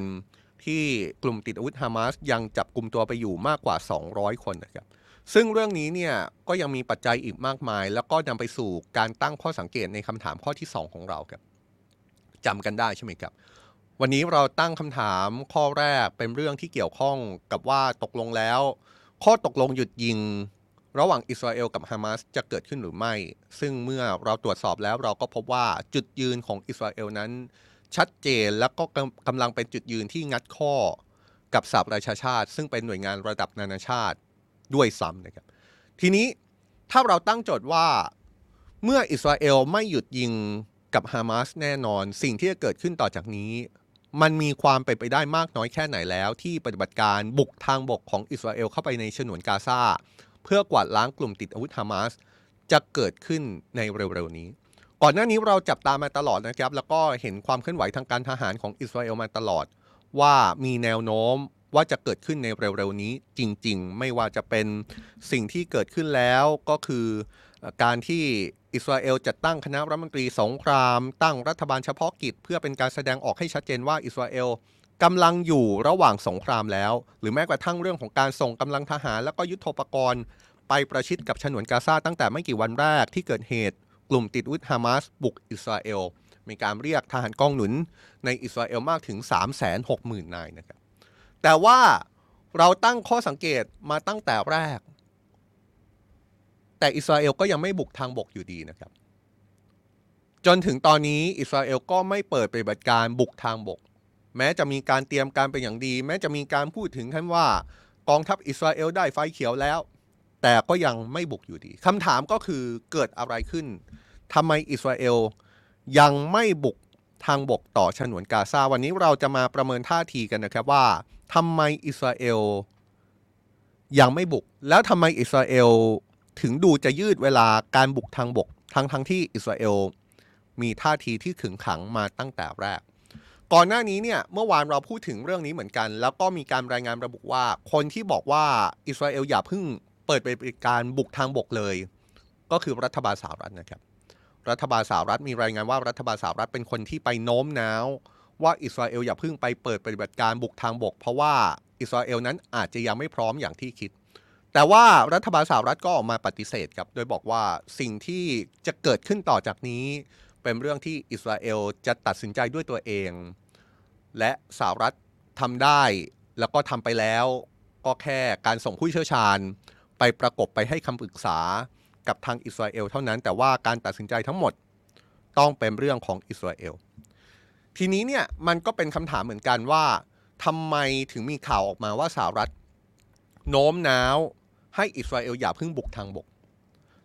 ที่กลุ่มติดอาวุธฮามาสยังจับกลุ่มตัวไปอยู่มากกว่า 200 คนนะครับซึ่งเรื่องนี้เนี่ยก็ยังมีปัจจัยอีกมากมาย แล้วก็นำไปสู่การตั้งข้อสังเกตในคำถามข้อที่ 2 ของเราครับจำกันได้ใช่ไหมครับ วันนี้เราตั้งคำถามข้อแรกเป็นเรื่องที่เกี่ยวข้องกับว่าตกลงแล้ว ข้อตกลงหยุดยิง ระหว่างอิสราเอลกับฮามาสจะเกิดขึ้นหรือไม่ ซึ่งเมื่อเราตรวจสอบแล้วเราก็พบว่าจุดยืนของอิสราเอลนั้น ชัดเจนและก็กำกำลังเป็นจุดยืนที่งัดข้อกับสหประชาชาติ ซึ่งเป็นหน่วยงานระดับนานาชาติด้วยซ้ำนะครับ ทีนี้ถ้าเราตั้งโจทย์ว่าเมื่ออิสราเอลไม่หยุดยิงกับฮามาสแน่นอน สิ่งที่จะเกิดขึ้นต่อจากนี้ มันมีความเป็นไปได้มากน้อยแค่ไหนแล้ว ที่ปฏิบัติการบุกทางบกของอิสราเอลเข้าไปในฉนวนกาซา เพื่อกวาดล้างกลุ่มติดอาวุธฮามาสจะเกิดขึ้นในเร็วๆนี้ ก่อนหน้านี้เราจับตามาตลอดนะครับ แล้วก็เห็นความเคลื่อนไหวทางการทหารของอิสราเอลมาตลอด ว่ามีแนวโน้มว่าจะเกิดขึ้นในเร็วๆนี้จริงๆ ไม่ว่าจะเป็นสิ่งที่เกิดขึ้นแล้วก็คือการที่อิสราเอลจัดตั้งคณะรัฐมนตรีสงคราม ตั้งรัฐบาลเฉพาะกิจ เพื่อเป็นการแสดงออกให้ชัดเจนว่าอิสราเอล กำลังอยู่ระหว่างสงครามแล้ว หรือแม้กระทั่งเรื่องของการส่งกำลังทหาร แล้วก็ยุทโธปกรณ์ ไปประชิดกับฉนวนกาซาตั้งแต่ไม่กี่วันแรกที่เกิดเหตุ กลุ่มติดวุธฮามาสบุกอิสราเอล มีการเรียกทหารกองหนุนในอิสราเอลมากถึง 360,000นายนะครับแต่ว่าเราตั้งข้อสังเกตมาตั้งแต่แรก แต่อิสราเอลก็ยังไม่บุกทางบกอยู่ดีนะครับ จนถึงตอนนี้อิสราเอลก็ไม่เปิดปฏิบัติการบุกทางบก แม้จะมีการเตรียมการเป็นอย่างดี แม้จะมีการพูดถึงขั้นว่ากองทัพอิสราเอลได้ไฟเขียวแล้ว แต่ก็ยังไม่บุกอยู่ดีคำถามก็คือเกิดอะไรขึ้นทำไมอิสราเอลยังไม่บุกทางบกต่อฉนวนกาซาวันนี้เราจะมาประเมินท่าทีกันนะครับว่าทำไมอิสราเอลยังไม่บุก แล้วทำไมอิสราเอลถึงดูจะยืดเวลาการบุกทางบก ทั้งทั้งที่อิสราเอลมีท่าทีที่ขึงขังมาตั้งแต่แรก ก่อนหน้านี้เนี่ยเมื่อวานเราพูดถึงเรื่องนี้เหมือนกัน แล้วก็มีการรายงานระบุว่า คนที่บอกว่าอิสราเอลอย่าพิ่งเปิดเป็นการบุกทางบกเลย ก็คือรัฐบาลสหรัฐนะครับ รัฐบาลสหรัฐมีรายงานว่ารัฐบาลสหรัฐเป็นคนที่ไปโน้มน้าว ว่าอิสราเอลอย่าพิ่งไปเปิดปฏิบัติการบุกทางบก เพราะว่าอิสราเอลนั้นอาจจะยังไม่พร้อมอย่างที่คิด แต่ว่ารัฐบาลสหรัฐก็ออกมาปฏิเสธครับโดยบอกว่าสิ่งที่จะเกิดขึ้นต่อจากนี้ เป็นเรื่องที่อิสราเอลจะตัดสินใจด้วยตัวเอง และสหรัฐทำได้ แล้วก็ทำไปแล้วก็แค่การส่งผู้เชี่ยวชาญ ไปประกบไปให้คำปรึกษากับทางอิสราเอลเท่านั้น แต่ว่าการตัดสินใจทั้งหมดต้องเป็นเรื่องของอิสราเอลทีนี้เนี่ยมันก็เป็นคำถามเหมือนกันว่าทำไมถึงมีข่าวออกมาว่าสหรัฐ โน้มน้าวให้อิสราเอลอย่าเพิ่งบุกทางบก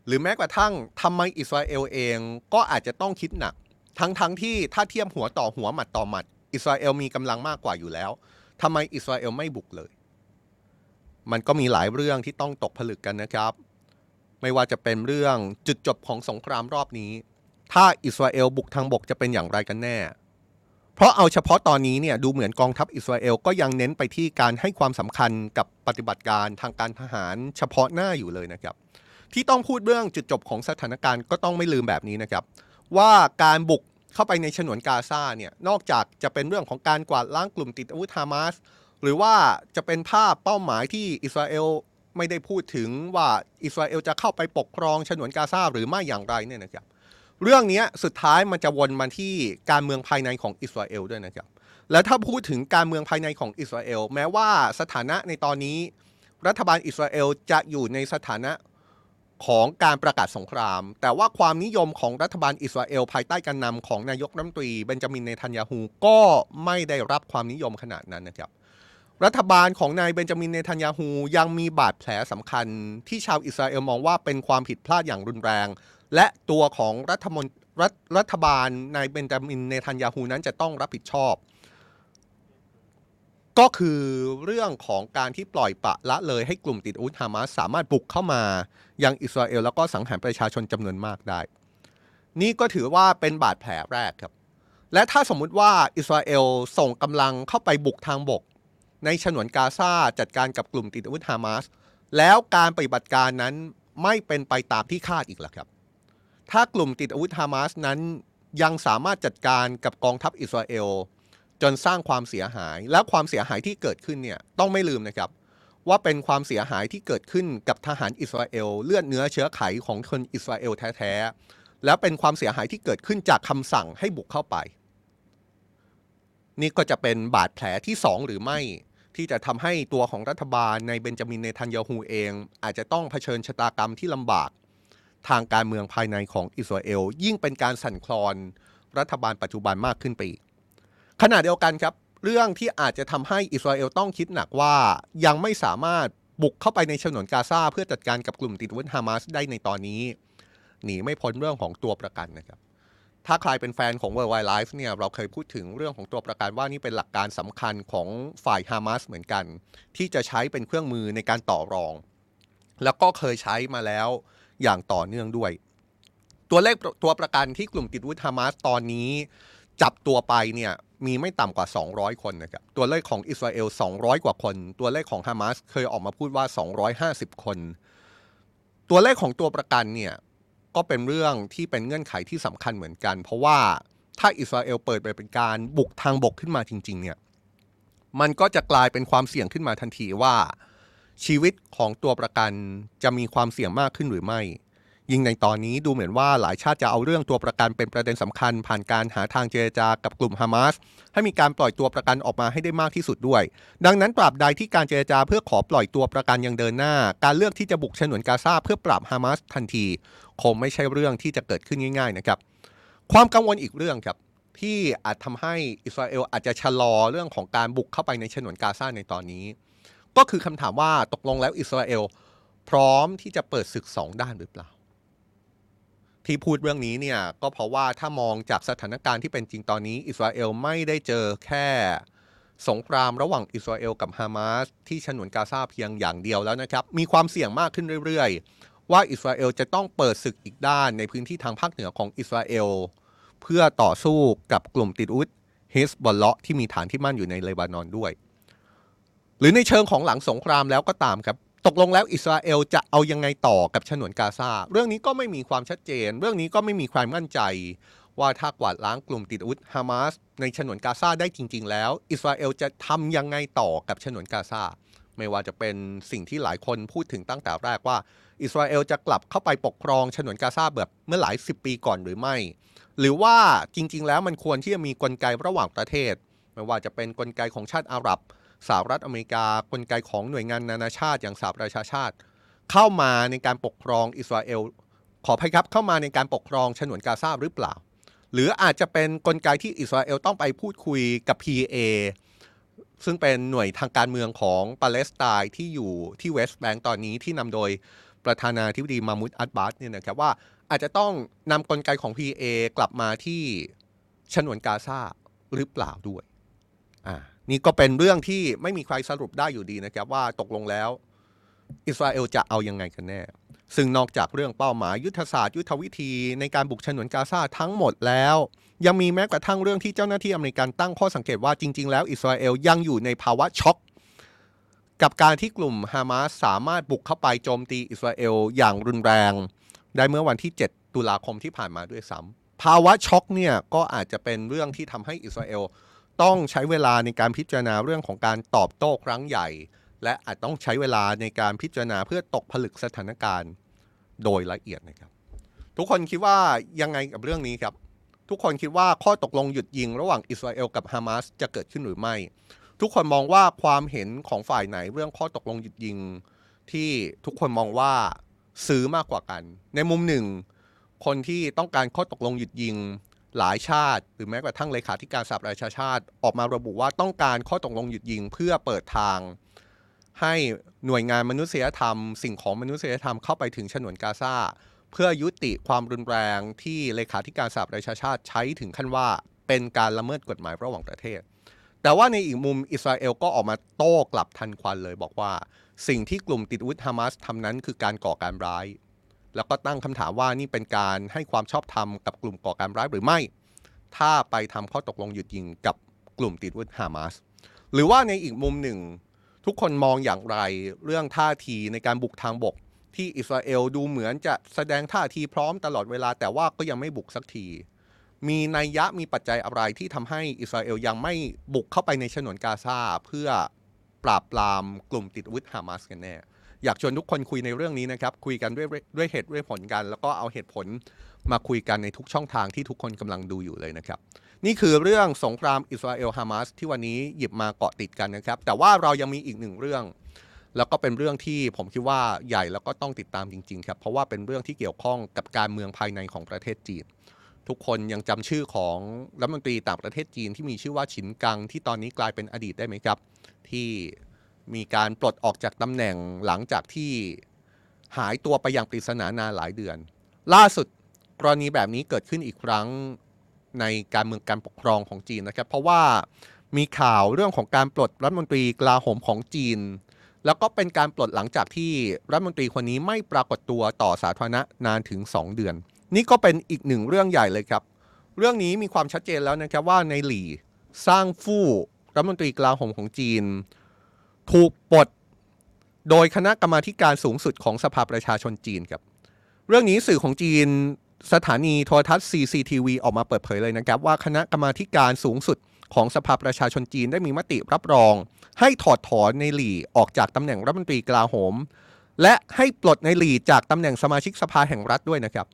หรือแม้กระทั่งทำไมอิสราเอลเองก็อาจจะต้องคิดหนัก ทั้งๆทที่ถ้าเทียบหัวต่อหัวหมัดต่อหมัด อิสราเอลมีกำลังมากกว่าอยู่แล้วทำไมอิสราเอลไม่บุกเลย มันก็มีหลายเรื่องที่ต้องตกผลึกกันนะครับ ไม่ว่าจะเป็นเรื่องจุดจบของสงครามรอบนี้ ถ้าอิสราเอลบุกทางบกจะเป็นอย่างไรกันแน่ เพราะเอาเฉพาะตอนนี้เนี่ยดูเหมือนกองทัพอิสราเอลก็ยังเน้นไปที่การให้ความสำคัญกับปฏิบัติการทางการทหารเฉพาะหน้าอยู่เลยนะครับ ที่ต้องพูดเรื่องจุดจบของสถานการณ์ก็ต้องไม่ลืมแบบนี้นะครับ ว่าการบุก เข้าไปในฉนวนกาซาเนี่ยนอกจากจะเป็นเรื่องของการกวาดล้างกลุ่มติดอาวุธฮามาสหรือว่าจะเป็นภาพเป้าหมายที่อิสราเอลไม่ได้พูดถึงว่าอิสราเอลจะเข้าไปปกครองฉนวนกาซาหรือไม่อย่างไรเนี่ยนะครับ เรื่องนี้สุดท้ายมันจะวนมาที่การเมืองภายในของอิสราเอลด้วยนะครับ และถ้าพูดถึงการเมืองภายในของอิสราเอลแม้ว่าสถานะในตอนนี้ รัฐบาลอิสราเอลจะอยู่ในสถานะ ของการประกาศสงคราม แต่ว่าความนิยมของรัฐบาลอิสราเอล ภายใต้การนำของนายกรัฐมนตรีเบนจามินเนทันยาฮูก็ไม่ได้รับความนิยมขนาดนั้นนะครับ รัฐบาลของนายเบนจามินเนทันยาฮูยังมีบาดแผลสำคัญ ที่ชาวอิสราเอลมองว่าเป็นความผิดพลาดอย่างรุนแรง และตัวของรัฐมนรัฐรัฐบาลนายเบนจามินเนทันยาฮูนั้นจะต้องรับผิดชอบ ก็คือเรื่องของการที่ปล่อยปะละเลยให้กลุ่มติดอาวุธฮามาสสามารถบุกเข้ามายังอิสราเอลแล้วก็สังหารประชาชนจำนวนมากได้ นี่ก็ถือว่าเป็นบาดแผลแรกครับ และถ้าสมมุติว่าอิสราเอลส่งกำลังเข้าไปบุกทางบก ในฉนวนกาซาจัดการกับกลุ่มติดอาวุธฮามาสแล้วการปฏิบัติการนั้นไม่เป็นไปตามที่คาดอีกล่ะครับ ถ้ากลุ่มติดอาวุธฮามาสนั้นยังสามารถจัดการกับกองทัพอิสราเอล จนสร้างความเสียหายและความเสียหายที่เกิดขึ้นเนี่ยต้องไม่ลืมนะครับ ว่าเป็นความเสียหายที่เกิดขึ้นกับทหารอิสราเอลเลือดเนื้อเชื้อไขของคนอิสราเอลแท้ๆแล้วเป็นความเสียหายที่เกิดขึ้นจากคำสั่งให้บุกเข้าไป นี่ก็จะเป็นบาดแผลที่สองหรือไม่ ที่จะทำให้ตัวของรัฐบาลในเบนจามินเนทันยาฮูเอง อาจจะต้องเผชิญชะตากรรมที่ลำบาก ทางการเมืองภายในของอิสราเอลยิ่งเป็นการสั่นคลอน รัฐบาลปัจจุบันมากขึ้นไปอีก ขณะเดียวกันครับ เรื่องที่อาจจะทำให้อิสราเอลต้องคิดหนักว่ายังไม่สามารถบุกเข้าไปในฉนวนกาซาเพื่อจัดการกับกลุ่มติดวุธฮามาสได้ในตอนนี้ หนีไม่พ้นเรื่องของตัวประกันนะครับ ถ้าใครเป็นแฟนของ World Wide Life เนี่ยเราเคยพูดถึงเรื่องของตัวประกันว่านี่เป็นหลักการสำคัญของฝ่ายฮามาสเหมือนกัน ที่จะใช้เป็นเครื่องมือในการต่อรอง แล้วก็เคยใช้มาแล้วอย่างต่อเนื่องด้วย ตัวเลขตัวประกันที่กลุ่มติดวุธฮามาสตอนนี้ จับตัวไปเนี่ยมีไม่ต่ำกว่า 200 คนนะครับ ตัวเลขของอิสราเอล 200 กว่าคน ตัวเลขของฮามาสเคยออกมาพูดว่า 250 คน ตัวเลขของตัวประกันเนี่ยก็เป็นเรื่องที่เป็นเงื่อนไขที่สำคัญเหมือนกัน เพราะว่าถ้าอิสราเอลเปิดไปเป็นการบุกทางบกขึ้นมาจริง ๆ เนี่ยมันก็จะกลายเป็นความเสี่ยงขึ้นมาทันทีว่า ชีวิตของตัวประกันจะมีความเสี่ยงมากขึ้นหรือไม่ ในตอนนี้ดูเหมือนว่าหลายชาติจะเอาเรื่องตัวประกันเป็นประเด็นสำคัญ ผ่านการหาทางเจรจากับกลุ่มฮามาสให้มีการปล่อยตัวประกันออกมาให้ได้มากที่สุดด้วย ดังนั้นตราบใดที่การเจรจาเพื่อขอปล่อยตัวประกันยังเดินหน้า การเลือกที่จะบุกฉนวนกาซาเพื่อปราบฮามาสทันที คงไม่ใช่เรื่องที่จะเกิดขึ้นง่ายๆนะครับความกังวลอีกเรื่องครับที่อาจทำให้อิสราเอลอาจจะชะลอเรื่องของการบุกเข้าไปในฉนวนกาซาในตอนนี้ ก็คือคำถามว่าตกลงแล้วอิสราเอลพร้อมที่จะเปิดศึกสองด้านหรือเปล่า ที่พูดเรื่องนี้เนี่ยก็เพราะว่าถ้ามองจากสถานการณ์ที่เป็นจริงตอนนี้ อิสราเอลไม่ได้เจอแค่สงครามระหว่างอิสราเอลกับฮามาสที่ฉนวนกาซาเพียงอย่างเดียวแล้วนะครับ มีความเสี่ยงมากขึ้นเรื่อยๆ ว่าอิสราเอลจะต้องเปิดศึกอีกด้านในพื้นที่ทางภาคเหนือของอิสราเอล เพื่อต่อสู้กับกลุ่มติดอุดฮิสบอลเลาะที่มีฐานที่มั่นอยู่ในเลบานอนด้วย หรือในเชิงของหลังสงครามแล้วก็ตามครับ ตกลงแล้วอิสราเอลจะเอายังไงต่อกับฉนวนกาซาเรื่องนี้ก็ไม่มีความชัดเจน เรื่องนี้ก็ไม่มีความมั่นใจ ว่าถ้ากวาดล้างกลุ่มติดอาวุธฮามาสในฉนวนกาซาได้จริง ๆ แล้ว อิสราเอลจะทำยังไงต่อกับฉนวนกาซาไม่ว่าจะเป็นสิ่งที่หลายคนพูดถึงตั้งแต่แรกว่า อิสราเอลจะกลับเข้าไปปกครองฉนวนกาซาแบบเมื่อหลายสิบปีก่อนหรือไม่ หรือว่าจริง ๆ แล้วมันควรที่จะมีกลไกระหว่างประเทศ ไม่ว่าจะเป็นกลไกของชาติอาหรับ สหรัฐอเมริกากลไกของหน่วยงานนานาชาติอย่างสหประชาชาติ เข้ามาในการปกครองอิสราเอลขออภัยครับเข้ามาในการปกครองฉนวนกาซาหรือเปล่า หรืออาจจะเป็นกลไกที่อิสราเอลต้องไปพูดคุยกับ PA ซึ่งเป็นหน่วยทางการเมืองของปาเลสไตน์ที่อยู่ที่เวสต์แบงก์ตอนนี้ที่นำโดยประธานาธิบดีมามุดอัดบาสเนี่ยนะครับว่าอาจจะต้องนำกลไกของ PA กลับมาที่ฉนวนกาซาหรือเปล่าด้วยอ่า นี่ก็เป็นเรื่องที่ไม่มีใครสรุปได้อยู่ดีนะครับว่าตกลงแล้ว อิสราเอลจะเอายังไงกันแน่ ซึ่งนอกจากเรื่องเป้าหมายยุทธศาสตร์ยุทธวิธีในการบุกฉนวนกาซาทั้งหมดแล้ว ยังมีแม้กระทั่งเรื่องที่เจ้าหน้าที่อเมริกันตั้งข้อสังเกตว่าจริง ๆ แล้วอิสราเอลยังอยู่ในภาวะช็อกกับการที่กลุ่มฮามาสสามารถบุกเข้าไปโจมตีอิสราเอลอย่างรุนแรง ได้เมื่อวันที่ 7 ตุลาคมที่ผ่านมาด้วยซ้ำภาวะช็อกเนี่ยก็อาจจะเป็นเรื่องที่ทำให้อิสราเอล ต้องใช้เวลาในการพิจารณาเรื่องของการตอบโต้ครั้งใหญ่ และอาจต้องใช้เวลาในการพิจารณาเพื่อตกผลึกสถานการณ์โดยละเอียดนะครับ ทุกคนคิดว่ายังไงกับเรื่องนี้ครับ ทุกคนคิดว่าข้อตกลงหยุดยิงระหว่างอิสราเอลกับฮามาสจะเกิดขึ้นหรือไม่ ทุกคนมองว่าความเห็นของฝ่ายไหนเรื่องข้อตกลงหยุดยิง ที่ทุกคนมองว่าซื้อมากกว่ากัน ในมุมหนึ่ง คนที่ต้องการข้อตกลงหยุดยิง หลายชาติ หรือแม้กระทั่งเลขาธิการสหประชาชาติ ออกมาระบุว่าต้องการข้อตกลงหยุดยิงเพื่อเปิดทาง ให้หน่วยงานมนุษยธรรม สิ่งของมนุษยธรรมเข้าไปถึงฉนวนกาซาเพื่อยุติความรุนแรงที่เลขาธิการสหประชาชาติใช้ถึงขั้นว่าเป็นการละเมิดกฎหมายระหว่างประเทศ แต่ว่าในอีกมุมอิสราเอลก็ออกมาโต้กลับทันควันเลยบอกว่า สิ่งที่กลุ่มติดอาวุธฮามาสทำนั้นคือการก่อการร้าย แล้วก็ตั้งคำถามว่านี่เป็นการให้ความชอบธรรมกับกลุ่มก่อการร้ายหรือไม่ ถ้าไปทำข้อตกลงหยุดยิงกับกลุ่มติดวุธฮามาสหรือว่าในอีกมุมหนึ่ง ทุกคนมองอย่างไรเรื่องท่าทีในการบุกทางบก ที่อิสราเอลดูเหมือนจะแสดงท่าทีพร้อมตลอดเวลาแต่ว่าก็ยังไม่บุกสักที มีนัยยะมีปัจจัยอะไรที่ทำให้อิสราเอลยังไม่บุกเข้าไปในฉนวนกาซาเพื่อปราบปรามกลุ่มติดอาวุธฮามาสกันแน่ อยากชวนทุกคนคุยในเรื่องนี้นะครับ คุยกันด้วยด้วยเหตุด้วยผลกัน แล้วก็เอาเหตุผลมาคุยกันในทุกช่องทางที่ทุกคนกำลังดูอยู่เลยนะครับ นี่คือเรื่องสงครามอิสราเอลฮามาสที่วันนี้หยิบมาเกาะติดกันนะครับ แต่ว่าเรายังมีอีกหนึ่งเรื่อง แล้วก็เป็นเรื่องที่ผมคิดว่าใหญ่แล้วก็ต้องติดตามจริง ๆ ครับ เพราะว่าเป็นเรื่องที่เกี่ยวข้องกับการเมืองภายในของประเทศจีนทุกคนยังจำชื่อของรัฐมนตรีต่างประเทศจีนที่มีชื่อว่าฉินกังที่ตอนนี้กลายเป็นอดีตได้ไหมครับ ที่ มีการปลดออกจากตำแหน่งหลังจากที่หายตัวไปอย่างปริศนานานหลายเดือน ล่าสุดกรณีแบบนี้เกิดขึ้นอีกครั้งในการเมืองการปกครองของจีนนะครับ เพราะว่ามีข่าวเรื่องของการปลดรัฐมนตรีกลาโหมของจีน แล้วก็เป็นการปลดหลังจากที่รัฐมนตรีคนนี้ไม่ปรากฏตัวต่อสาธารณะนานถึง 2 เดือน นี่ก็เป็นอีกหนึ่งเรื่องใหญ่เลยครับ เรื่องนี้มีความชัดเจนแล้วนะครับว่าในหลี่สร้างฟู่รัฐมนตรีกลาโหมของจีน ถูกปลดโดยคณะกรรมาการสูงสุดของสภาประชาชนจีนครับ เรื่องนี้สื่อของจีนสถานีโทรทัศน์ CCTV ออกมาเปิดเผยเลยนะครับ ว่าคณะกรรมาการสูงสุดของสภาประชาชนจีนได้มีมติรับรอง ให้ถอดถอนในหลี่ออกจากตำแหน่งรัฐมนตรีกลาโหม และให้ปลดในหลี่จากตำแหน่งสมาชิกสภาแห่งรัฐด้วยนะครับ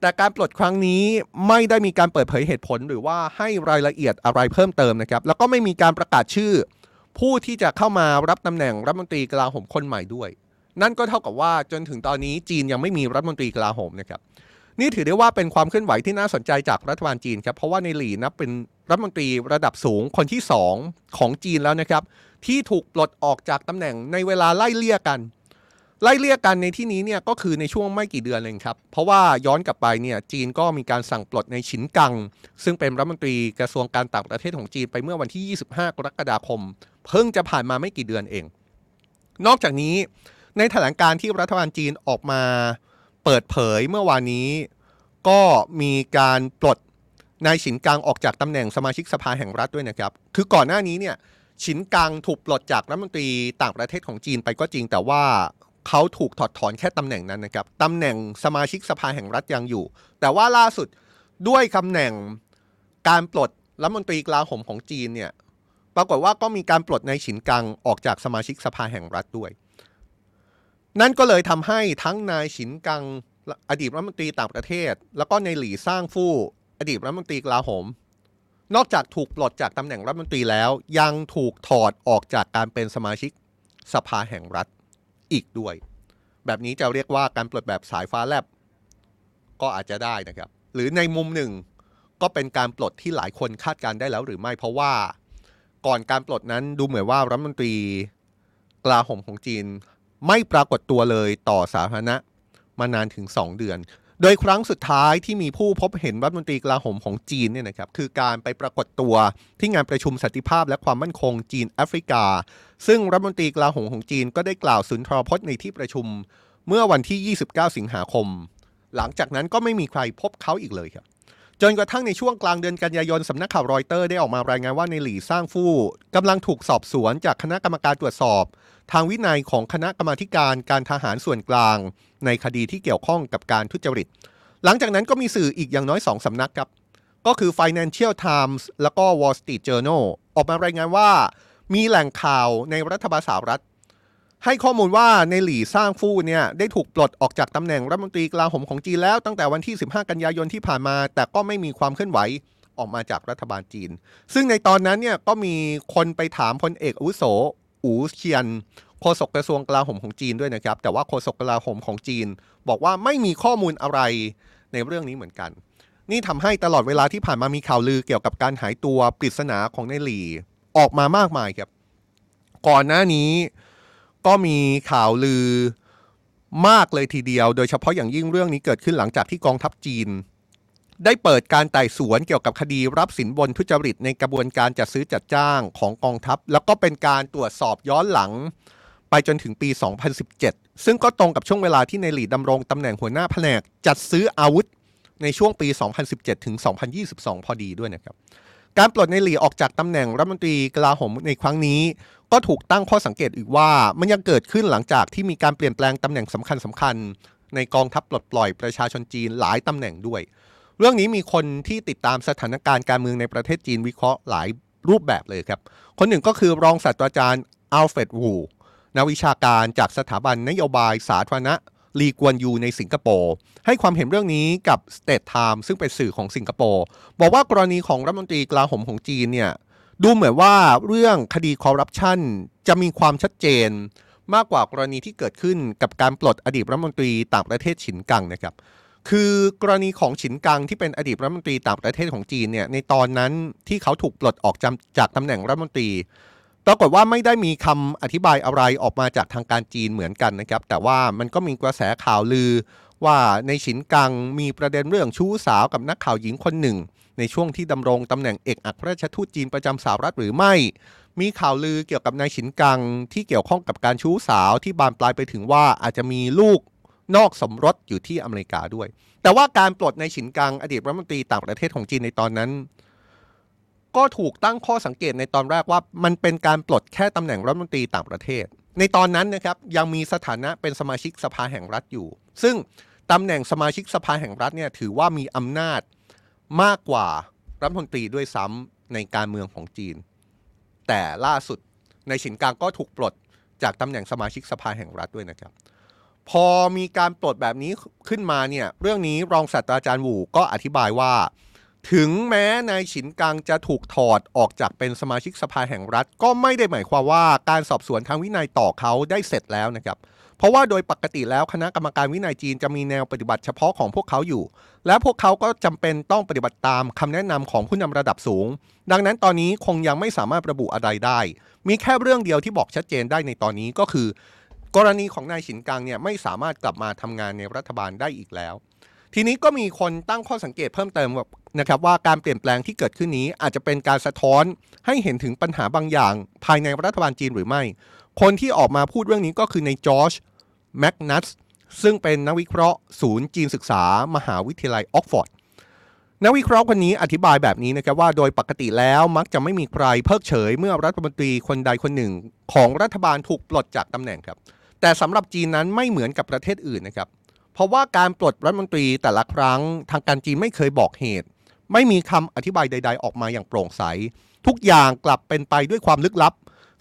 แต่การปลดครั้งนี้ไม่ได้มีการเปิดเผยเหตุผลหรือว่าให้รายละเอียดอะไรเพิ่มเติมนะครับ แล้วก็ไม่มีการประกาศชื่อ ผู้ที่จะเข้ามารับตำแหน่งรัฐมนตรีกลาโหมคนใหม่ด้วย นั่นก็เท่ากับว่าจนถึงตอนนี้จีนยังไม่มีรัฐมนตรีกลาโหมนะครับนี่ถือได้ว่าเป็นความเคลื่อนไหวที่น่าสนใจจากรัฐบาลจีนครับเพราะว่าในหลีนับเป็นรัฐมนตรีระดับสูงคนที่ 2 ของจีนแล้วนะครับ ที่ถูกปลดออกจากตำแหน่งในเวลาไล่เลี่ยกัน ไล่เลี่ยกันในที่นี้เนี่ยก็คือในช่วงไม่กี่เดือนเองครับเพราะว่าย้อนกลับไปเนี่ยจีนก็มีการสั่งปลดในฉินกัง ซึ่งเป็นรัฐมนตรีกระทรวงการต่างประเทศของจีนไปเมื่อวันที่ 25 กรกฎาคม เพิ่งจะผ่านมาไม่กี่เดือนเอง นอกจากนี้ในแถลงการที่รัฐบาลจีนออกมาเปิดเผยเมื่อวานนี้ ก็มีการปลดนายฉินกังออกจากตำแหน่งสมาชิกสภาแห่งรัฐด้วยนะครับ คือก่อนหน้านี้เนี่ยฉินกังถูกปลดจากรัฐมนตรีต่างประเทศของจีนไปก็จริง แต่ว่าเขาถูกถอดถอนแค่ตำแหน่งนั้นนะครับตำแหน่งสมาชิกสภาแห่งรัฐยังอยู่ แต่ว่าล่าสุดด้วยตำแหน่งการปลดรัฐมนตรีกลาโหมของจีนเนี่ย ปรากฏว่าก็มีการปลดนายฉินกังออกจากสมาชิกสภาแห่งรัฐด้วย นั่นก็เลยทำให้ทั้งนายฉินกังอดีตรัฐมนตรีต่างประเทศ แล้วก็ในหลี่สร้างฟู่อดีตรัฐมนตรีกลาโหม นอกจากถูกปลดจากตำแหน่งรัฐมนตรีแล้ว ยังถูกถอดออกจากการเป็นสมาชิกสภาแห่งรัฐอีกด้วย แบบนี้จะเรียกว่าการปลดแบบสายฟ้าแลบก็อาจจะได้นะครับ หรือในมุมหนึ่งก็เป็นการปลดที่หลายคนคาดการได้แล้วหรือไม่เพราะว่า ก่อนการปลดนั้นดูเหมือนว่ารัฐมนตรีกลาโหมของจีน ไม่ปรากฏตัวเลยต่อสาธารณะมานานถึง 2 เดือน โดยครั้งสุดท้ายที่มีผู้พบเห็นรัฐมนตรีกลาโหมของจีนเนี่ยนะครับคือการไปปรากฏตัวที่งานประชุมสันติภาพและความมั่นคงจีนแอฟริกา ซึ่งรัฐมนตรีกลาโหมของจีนก็ได้กล่าวสุนทรพจน์ในที่ประชุมเมื่อวันที่ 29 สิงหาคม หลังจากนั้นก็ไม่มีใครพบเขาอีกเลยครับ จนกระทั่งในช่วงกลางเดือนกันยายนสำนักข่าวรอยเตอร์ได้ออกมารายงานว่านายหลี่ซั่งฝูกำลังถูกสอบสวนจากคณะกรรมการตรวจสอบ ทางวินัยของคณะกรรมาธิการการทหารส่วนกลาง ในคดีที่เกี่ยวข้องกับการทุจริต หลังจากนั้นก็มีสื่ออีกอย่างน้อยสองสำนักครับ ก็คือ Financial Times แล้วก็ Wall Street Journal ออกมารายงานว่า มีแหล่งข่าวในรัฐบาลสหรัฐ ให้ข้อมูลว่าในหลี่สร้างฟู่เนี่ยได้ถูกปลดออกจากตำแหน่งรัฐมนตรีกลาโหมของจีนแล้วตั้งแต่วันที่ 15 กันยายนที่ผ่านมา แต่ก็ไม่มีความเคลื่อนไหวออกมาจากรัฐบาลจีน ซึ่งในตอนนั้นเนี่ยก็มีคนไปถามพลเอกอุโสอูเชียนโฆษกกระทรวงกลาโหมของจีนด้วยนะครับ แต่ว่าโฆษกกลาโหมของจีน บอกว่าไม่มีข้อมูลอะไรในเรื่องนี้เหมือนกัน นี่ทำให้ตลอดเวลาที่ผ่านมามีข่าวลือเกี่ยวกับการหายตัวปริศนาของในหลี่ออกมามากมายครับ ก่อนหน้านี้ ก็มีข่าวลือมากเลยทีเดียว โดยเฉพาะอย่างยิ่งเรื่องนี้เกิดขึ้นหลังจากที่กองทัพจีน ได้เปิดการไต่สวนเกี่ยวกับคดีรับสินบนทุจริตในกระบวนการจัดซื้อจัดจ้างของกองทัพ แล้วก็เป็นการตรวจสอบย้อนหลังไปจนถึงปี 2017 ซึ่งก็ตรงกับช่วงเวลาที่ในหลีดำรงตำแหน่งหัวหน้าแผนกจัดซื้ออาวุธในช่วงปี 2017 ถึง 2022 พอดีด้วยนะครับ การปลดในหลีออกจากตำแหน่งรัฐมนตรีกลาโหมในครั้งนี้ ก็ถูกตั้งข้อสังเกตอีกว่ามันยังเกิดขึ้นหลังจากที่มีการเปลี่ยนแปลงตำแหน่งสำคัญสคัญๆในกองทัพปลดปล่อยประชาชนจีนหลายตำแหน่งด้วย เรื่องนี้มีคนที่ติดตามสถานการณ์การเมืองในประเทศจีนวิเคราะห์หลายรูปแบบเลยครับ คนหนึ่งก็คือรองศาสตราจารย์อัลเฟรดวูนักวิชาการจากสถาบันนโยบายสาธารณะลีกวนยูในสิงคโปร์ให้ความเห็นเรื่องนี้กับ State Time ซึ่งเป็นสื่อของสิงคโปร์บอกว่ากรณีของรัฐมนตรีกลาโหมของจีนเนี่ย ดูเหมือนว่าเรื่องคดีคอร์รัปชันจะมีความชัดเจนมากกว่ากรณีที่เกิดขึ้นกับการปลดอดีตรัฐมนตรีต่างประเทศฉินกังนะครับ คือกรณีของฉินกังที่เป็นอดีตรัฐมนตรีต่างประเทศของจีนเนี่ยในตอนนั้นที่เขาถูกปลดออกจากจากตำแหน่งรัฐมนตรีปรากฏว่าไม่ได้มีคำอธิบายอะไรออกมาจากทางการจีนเหมือนกันนะครับ แต่ว่ามันก็มีกระแสข่าวลือว่าในฉินกังมีประเด็นเรื่องชู้สาวกับนักข่าวหญิงคนหนึ่ง ในช่วงที่ดำรงตำแหน่งเอกอัครราชทูตจีนประจำสหรัฐหรือไม่ มีข่าวลือเกี่ยวกับนายฉินกัง ที่เกี่ยวข้องกับการชู้สาวที่บานปลายไปถึงว่าอาจจะมีลูกนอกสมรสอยู่ที่อเมริกาด้วย แต่ว่าการปลดนายฉินกัง อดีตรัฐมนตรีต่างประเทศของจีนในตอนนั้น ก็ถูกตั้งข้อสังเกตในตอนแรกว่ามันเป็นการปลดแค่ตำแหน่งรัฐมนตรีต่างประเทศ ในตอนนั้นนะครับยังมีสถานะเป็นสมาชิกสภาแห่งรัฐอยู่ ซึ่งตำแหน่งสมาชิกสภาแห่งรัฐเนี่ยถือว่ามีอำนาจ มากกว่ารัฐมนตรีด้วยซ้ำในการเมืองของจีน แต่ล่าสุดในฉินกังก็ถูกปลดจากตำแหน่งสมาชิกสภาแห่งรัฐด้วยนะครับ พอมีการปลดแบบนี้ขึ้นมาเนี่ยเรื่องนี้รองศาสตราจารย์หวูก็อธิบายว่า ถึงแม้นายฉินกังจะถูกถอดออกจากเป็นสมาชิกสภาแห่งรัฐ ก็ไม่ได้หมายความว่าการสอบสวนทางวินัยต่อเขาได้เสร็จแล้วนะครับเพราะว่าโดยปกติแล้วคณะกรรมการวินัยจีนจะมีแนวปฏิบัติเฉพาะของพวกเขาอยู่ และพวกเขาก็จำเป็นต้องปฏิบัติตามคำแนะนำของผู้นำระดับสูง ดังนั้นตอนนี้คงยังไม่สามารถระบุอะไรได้ มีแค่เรื่องเดียวที่บอกชัดเจนได้ในตอนนี้ก็คือ กรณีของนายฉินกังเนี่ยไม่สามารถกลับมาทำงานในรัฐบาลได้อีกแล้ว ทีนี้ก็มีคนตั้งข้อสังเกตเพิ่มเติมนะครับว่าการเปลี่ยนแปลงที่เกิดขึ้นนี้อาจจะเป็นการสะท้อนให้เห็นถึงปัญหาบางอย่าง ภายในรัฐบาลจีนหรือไม่ คนที่ออกมาพูดเรื่องนี้ก็คือนายจอร์จแมกนัสซึ่งเป็นนักวิเคราะห์ศูนย์จีนศึกษามหาวิทยาลัยออกซ์ฟอร์ดนักวิเคราะห์คนนี้อธิบายแบบนี้นะครับว่าโดยปกติแล้วมักจะไม่มีใครเพิกเฉย เมื่อรัฐมนตรีคนใดคนหนึ่งของรัฐบาลถูกปลดจากตำแหน่งครับ แต่สำหรับจีนนั้นไม่เหมือนกับประเทศอื่นนะครับ เพราะว่าการปลดรัฐมนตรีแต่ละครั้งทางการจีนไม่เคยบอกเหตุ ไม่มีคำอธิบายใด ๆ ออกมาอย่างโปร่งใส ทุกอย่างกลับเป็นไปด้วยความลึกลับ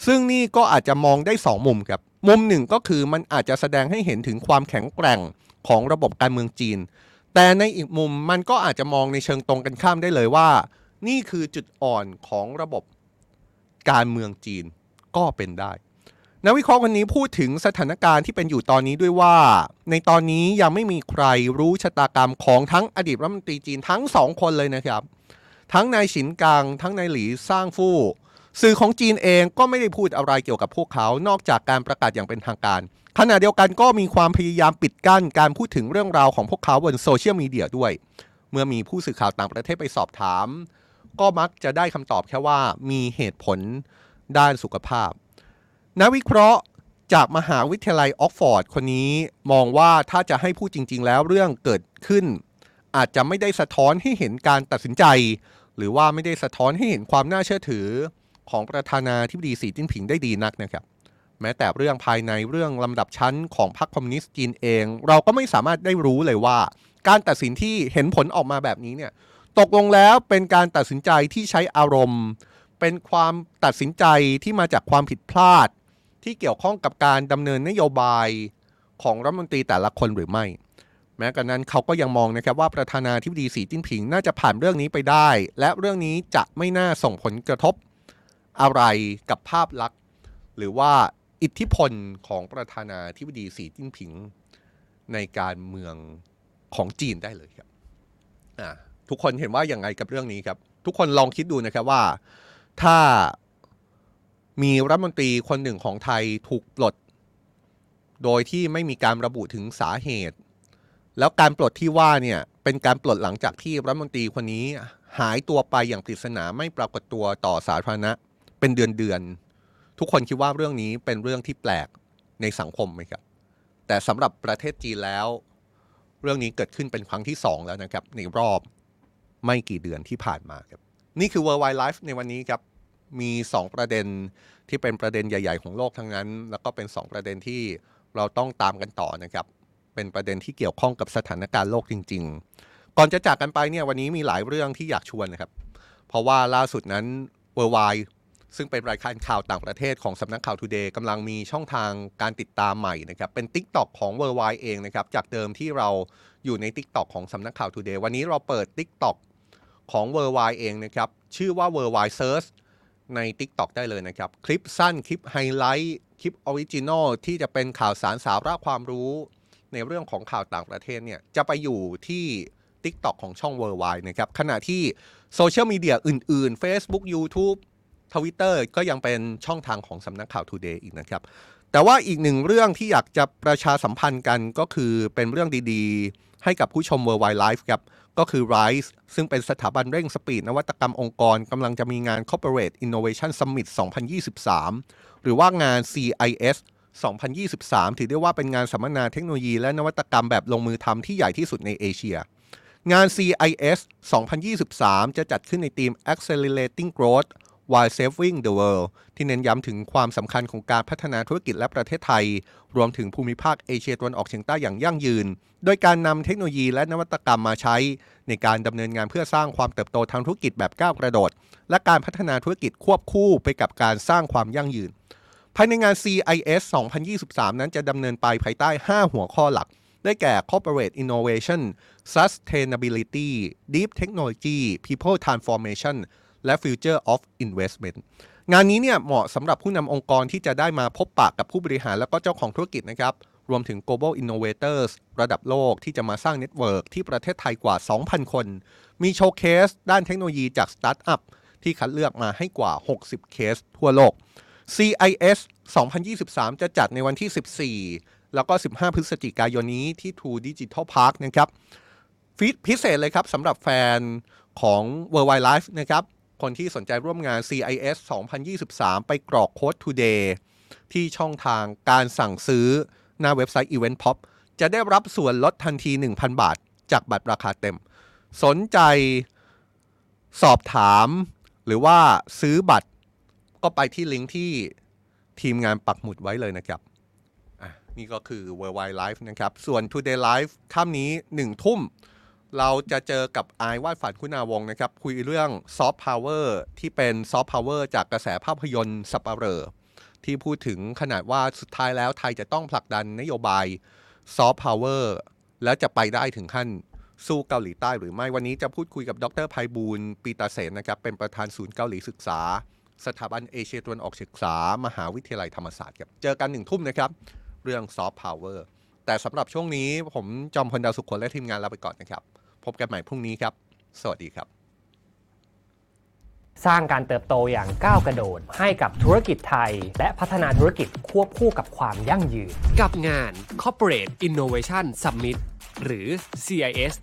ซึ่งนี่ก็อาจจะมองได้สองมุมครับ มุมหนึ่งก็คือมันอาจจะแสดงให้เห็นถึงความแข็งแกร่งของระบบการเมืองจีน แต่ในอีกมุมมันก็อาจจะมองในเชิงตรงกันข้ามได้เลยว่า นี่คือจุดอ่อนของระบบการเมืองจีนก็เป็นได้นักวิเคราะห์คนนี้พูดถึงสถานการณ์ที่เป็นอยู่ตอนนี้ด้วยว่า ในตอนนี้ยังไม่มีใครรู้ชะตากรรมของทั้งอดีตรัฐมนตรีจีนทั้งสองคนเลยนะครับ ทั้งนายฉินกัง ทั้งนายหลีซ่างฟู่ สื่อของจีนเองก็ไม่ได้พูดอะไรเกี่ยวกับพวกเขา นอกจากการประกาศอย่างเป็นทางการ ขณะเดียวกันก็มีความพยายามปิดกั้นการพูดถึงเรื่องราวของพวกเขาบนโซเชียลมีเดียด้วย เมื่อมีผู้สื่อข่าวต่างประเทศไปสอบถาม ก็มักจะได้คำตอบแค่ว่ามีเหตุผลด้านสุขภาพ นักวิเคราะห์จากมหาวิทยาลัยออกฟอร์ดคนนี้มองว่าถ้าจะให้พูดจริง ๆ แล้วเรื่องเกิดขึ้น อาจจะไม่ได้สะท้อนให้เห็นการตัดสินใจ หรือว่าไม่ได้สะท้อนให้เห็นความน่าเชื่อถือ ของประธานาธิบดีสีจิ้นผิงได้ดีนักนะครับ แม้แต่เรื่องภายในเรื่องลำดับชั้นของพรรคคอมมิวนิสต์จีนเอง เราก็ไม่สามารถได้รู้เลยว่า การตัดสินที่เห็นผลออกมาแบบนี้เนี่ยตกลงแล้วเป็นการตัดสินใจที่ใช้อารมณ์ เป็นความตัดสินใจที่มาจากความผิดพลาด ที่เกี่ยวข้องกับการดำเนินนโยบายของรัฐมนตรีแต่ละคนหรือไม่ แม้กระนั้นเขาก็ยังมองนะครับว่าประธานาธิบดีสีจิ้นผิงน่าจะผ่านเรื่องนี้ไปได้ และเรื่องนี้จะไม่น่าส่งผลกระทบ อะไรกับภาพลักษณ์ หรือว่าอิทธิพลของประธานาธิบดีสีจิ้นผิง ในการเมืองของจีนได้เลยครับทุกคนเห็นว่าอย่างไรกับเรื่องนี้ครับ ทุกคนลองคิดดูนะครับว่าถ้ามีรัฐมนตรีคนหนึ่งของไทยถูกปลด โดยที่ไม่มีการระบุถึงสาเหตุ แล้วการปลดที่ว่าเนี่ยเป็นการปลดหลังจากที่รัฐมนตรีคนนี้หายตัวไปอย่างปริศนาไม่ปรากฏตัวต่อสาธารณะ เป็นเดือนเดือน ทุกคนคิดว่าเรื่องนี้เป็นเรื่องที่แปลกในสังคมไหมครับ แต่สำหรับประเทศจีนแล้ว เรื่องนี้เกิดขึ้นเป็นครั้งที่สองแล้วนะครับ ในรอบไม่กี่เดือนที่ผ่านมาครับ นี่คือ World Wide Life ในวันนี้ครับ มี 2 ประเด็นที่เป็นประเด็นใหญ่ ๆ ของโลกทั้งนั้น แล้วก็เป็น 2 ประเด็นที่เราต้องตามกันต่อนะครับ เป็นประเด็นที่เกี่ยวข้องกับสถานการณ์โลกจริง ๆ ก่อนจะจากกันไปเนี่ยวันนี้มีหลายเรื่องที่อยากชวนนะครับ เพราะว่าล่าสุดนั้น World Wide ซึ่งเป็นรายการข่าวต่างประเทศของสำนักข่าว Today กำลังมีช่องทางการติดตามใหม่นะครับ เป็น TikTok ของ Worldwide เองนะครับ จากเดิมที่เราอยู่ใน TikTok ของสำนักข่าว Today วันนี้เราเปิด TikTok ของ World Why เองนะครับ ชื่อว่า World Why search ใน TikTok ได้เลยนะครับ คลิปสั้นคลิปไฮไลท์คลิป original ที่จะเป็นข่าวสารสาระความรู้ ในเรื่องของข่าวต่างประเทศเนี่ยจะไปอยู่ที่ TikTok ของช่อง Worldwide นะครับขณะที่โซเชียลมีเดียอื่น ๆ Facebook YouTube Twitter ก็ยังเป็นช่องทางของสำนักข่าว Today อีกนะครับ แต่ว่าอีกหนึ่งเรื่องที่อยากจะประชาสัมพันธ์กันก็คือเป็นเรื่องดีๆ ให้กับผู้ชม Worldwide Live ครับก็คือ RISE ซึ่งเป็นสถาบันเร่งสปีดนวัตกรรมองค์กรกำลังจะมีงาน Corporate Innovation Summit 2023 หรือว่างาน CIS 2023 ถือได้ว่าเป็นงานสัมมนาเทคโนโลยีและนวัตกรรมแบบลงมือทำที่ใหญ่ที่สุดในเอเชีย งาน CIS 2023 จะจัดขึ้นในธีม Accelerating Growth while saving the world ที่เน้นย้ำถึงความสำคัญของการพัฒนาธุรกิจและประเทศไทย รวมถึงภูมิภาคเอเชียตะวันออกเฉียงใต้อย่างยั่งยืน โดยการนำเทคโนโลยีและนวัตกรรมมาใช้ ในการดำเนินงานเพื่อสร้างความเติบโตทางธุรกิจแบบก้าวกระโดด และการพัฒนาธุรกิจควบคู่ไปกับการสร้างความยั่งยืน ภายในงาน CIS 2023 นั้นจะดำเนินไปภายใต้ 5 หัวข้อหลักได้แก่ Corporate Innovation Sustainability Deep Technology People Transformation และ Future of Investment งานนี้เนี่ยเหมาะสำหรับผู้นำองค์กรที่จะได้มาพบปะกับผู้บริหารและก็เจ้าของธุรกิจนะครับ รวมถึง global innovators ระดับโลกที่จะมาสร้าง network ที่ประเทศไทยกว่า 2,000 คน มี showcase ด้านเทคโนโลยีจากสตาร์ทอัพที่คัดเลือกมาให้กว่า 60 เคสทั่วโลก CIS 2023 จะจัดในวันที่ 14 แล้วก็ 15 พฤศจิกายนนี้ที่ True Digital Park นะครับฟิพิเศษเลยครับสำหรับแฟนของ Worldwide Life นะครับ คนที่สนใจร่วมงาน CIS 2023 ไปกรอกโค้ด Today ที่ช่องทางการสั่งซื้อหน้าเว็บไซต์ Event Pop จะได้รับส่วนลดทันที 1,000 บาท จากบัตรราคาเต็ม สนใจสอบถาม หรือว่าซื้อบัตรก็ไปที่ลิงก์ที่ทีมงานปักหมุดไว้เลยนะครับ นี่ก็คือ World Why Live นะครับ ส่วน Today Live ค่ำนี้ 1 ทุ่ม เราจะเจอกับไอวาดฝันคุณาวงศ์นะครับ คุยเรื่องซอฟต์พาวเวอร์ที่เป็นซอฟต์พาวเวอร์จากกระแสภาพยนตร์สัปเหร่อที่พูดถึงขนาดว่าสุดท้ายแล้วไทยจะต้องผลักดันนโยบายซอฟต์พาวเวอร์แล้วจะไปได้ถึงขั้นสู้เกาหลีใต้หรือไม่วันนี้จะพูดคุยกับดร.ไพบูลย์ปีตะเสนนะครับ เป็นประธานศูนย์เกาหลีศึกษา สถาบันเอเชียตะวันออกศึกษา มหาวิทยาลัยธรรมศาสตร์ครับเจอกันหนึ่งทุ่มนะครับ เรื่องซอฟต์พาวเวอร์แต่สำหรับช่วงนี้ผมจอมพลดาวสุโขและทีมงานลาไปก่อนนะครับ พบกันใหม่พรุ่งนี้ครับ สวัสดีครับ สร้างการเติบโตอย่างก้าวกระโดด ให้กับธุรกิจไทย และพัฒนาธุรกิจควบคู่กับความยั่งยืน กับงาน Corporate Innovation Summit หรือ CIS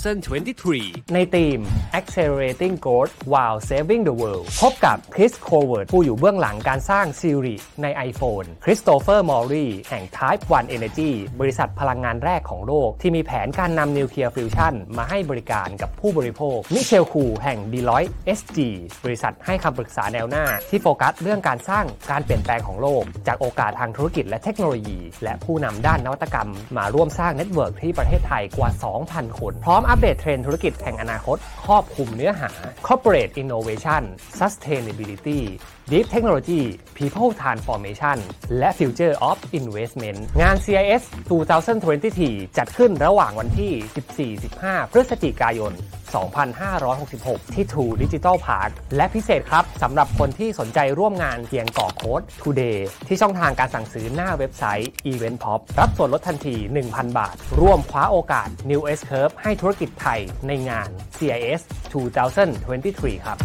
2023 ในธีม Accelerating Growth while Saving the World พบกับคริสโคเวิร์ดผู้อยู่เบื้องหลังการสร้าง Siri ใน iPhone Christofer Mowry แห่ง Type One Energy บริษัทพลังงานแรกของโลก ที่มีแผนการนำนิวเคลียร์ฟิวชันมาให้บริการกับผู้บริโภค มิเชลคูแห่ง Deloitte SG บริษัทให้คำปรึกษาแนวหน้า ที่โฟกัสเรื่องการสร้างการเปลี่ยนแปลงของโลก จากโอกาสทางธุรกิจและเทคโนโลยี และผู้นำด้านนวัตกรรมมาร่วมสร้าง network ที่ประเทศไทยกว่า 2,000 คน พร้อมอัปเดตเทรนด์ธุรกิจแห่งอนาคต ครอบคลุมเนื้อหา Corporate Innovation Sustainability Deep Technology People Transformation และ Future of Investment งาน CIS 2023 จัดขึ้นระหว่างวันที่ 14-15 พฤศจิกายน 2566 ที่ True Digital Park และพิเศษครับสำหรับคนที่สนใจร่วมงานเพียงกรอกโค้ด Today ที่ช่องทางการสั่งซื้อหน้าเว็บไซต์ Event Pop รับส่วนลดทันที 1,000 บาท ร่วมคว้าโอกาส New S Curve ให้ธุรกิจไทยในงาน CIS 2023 ครับ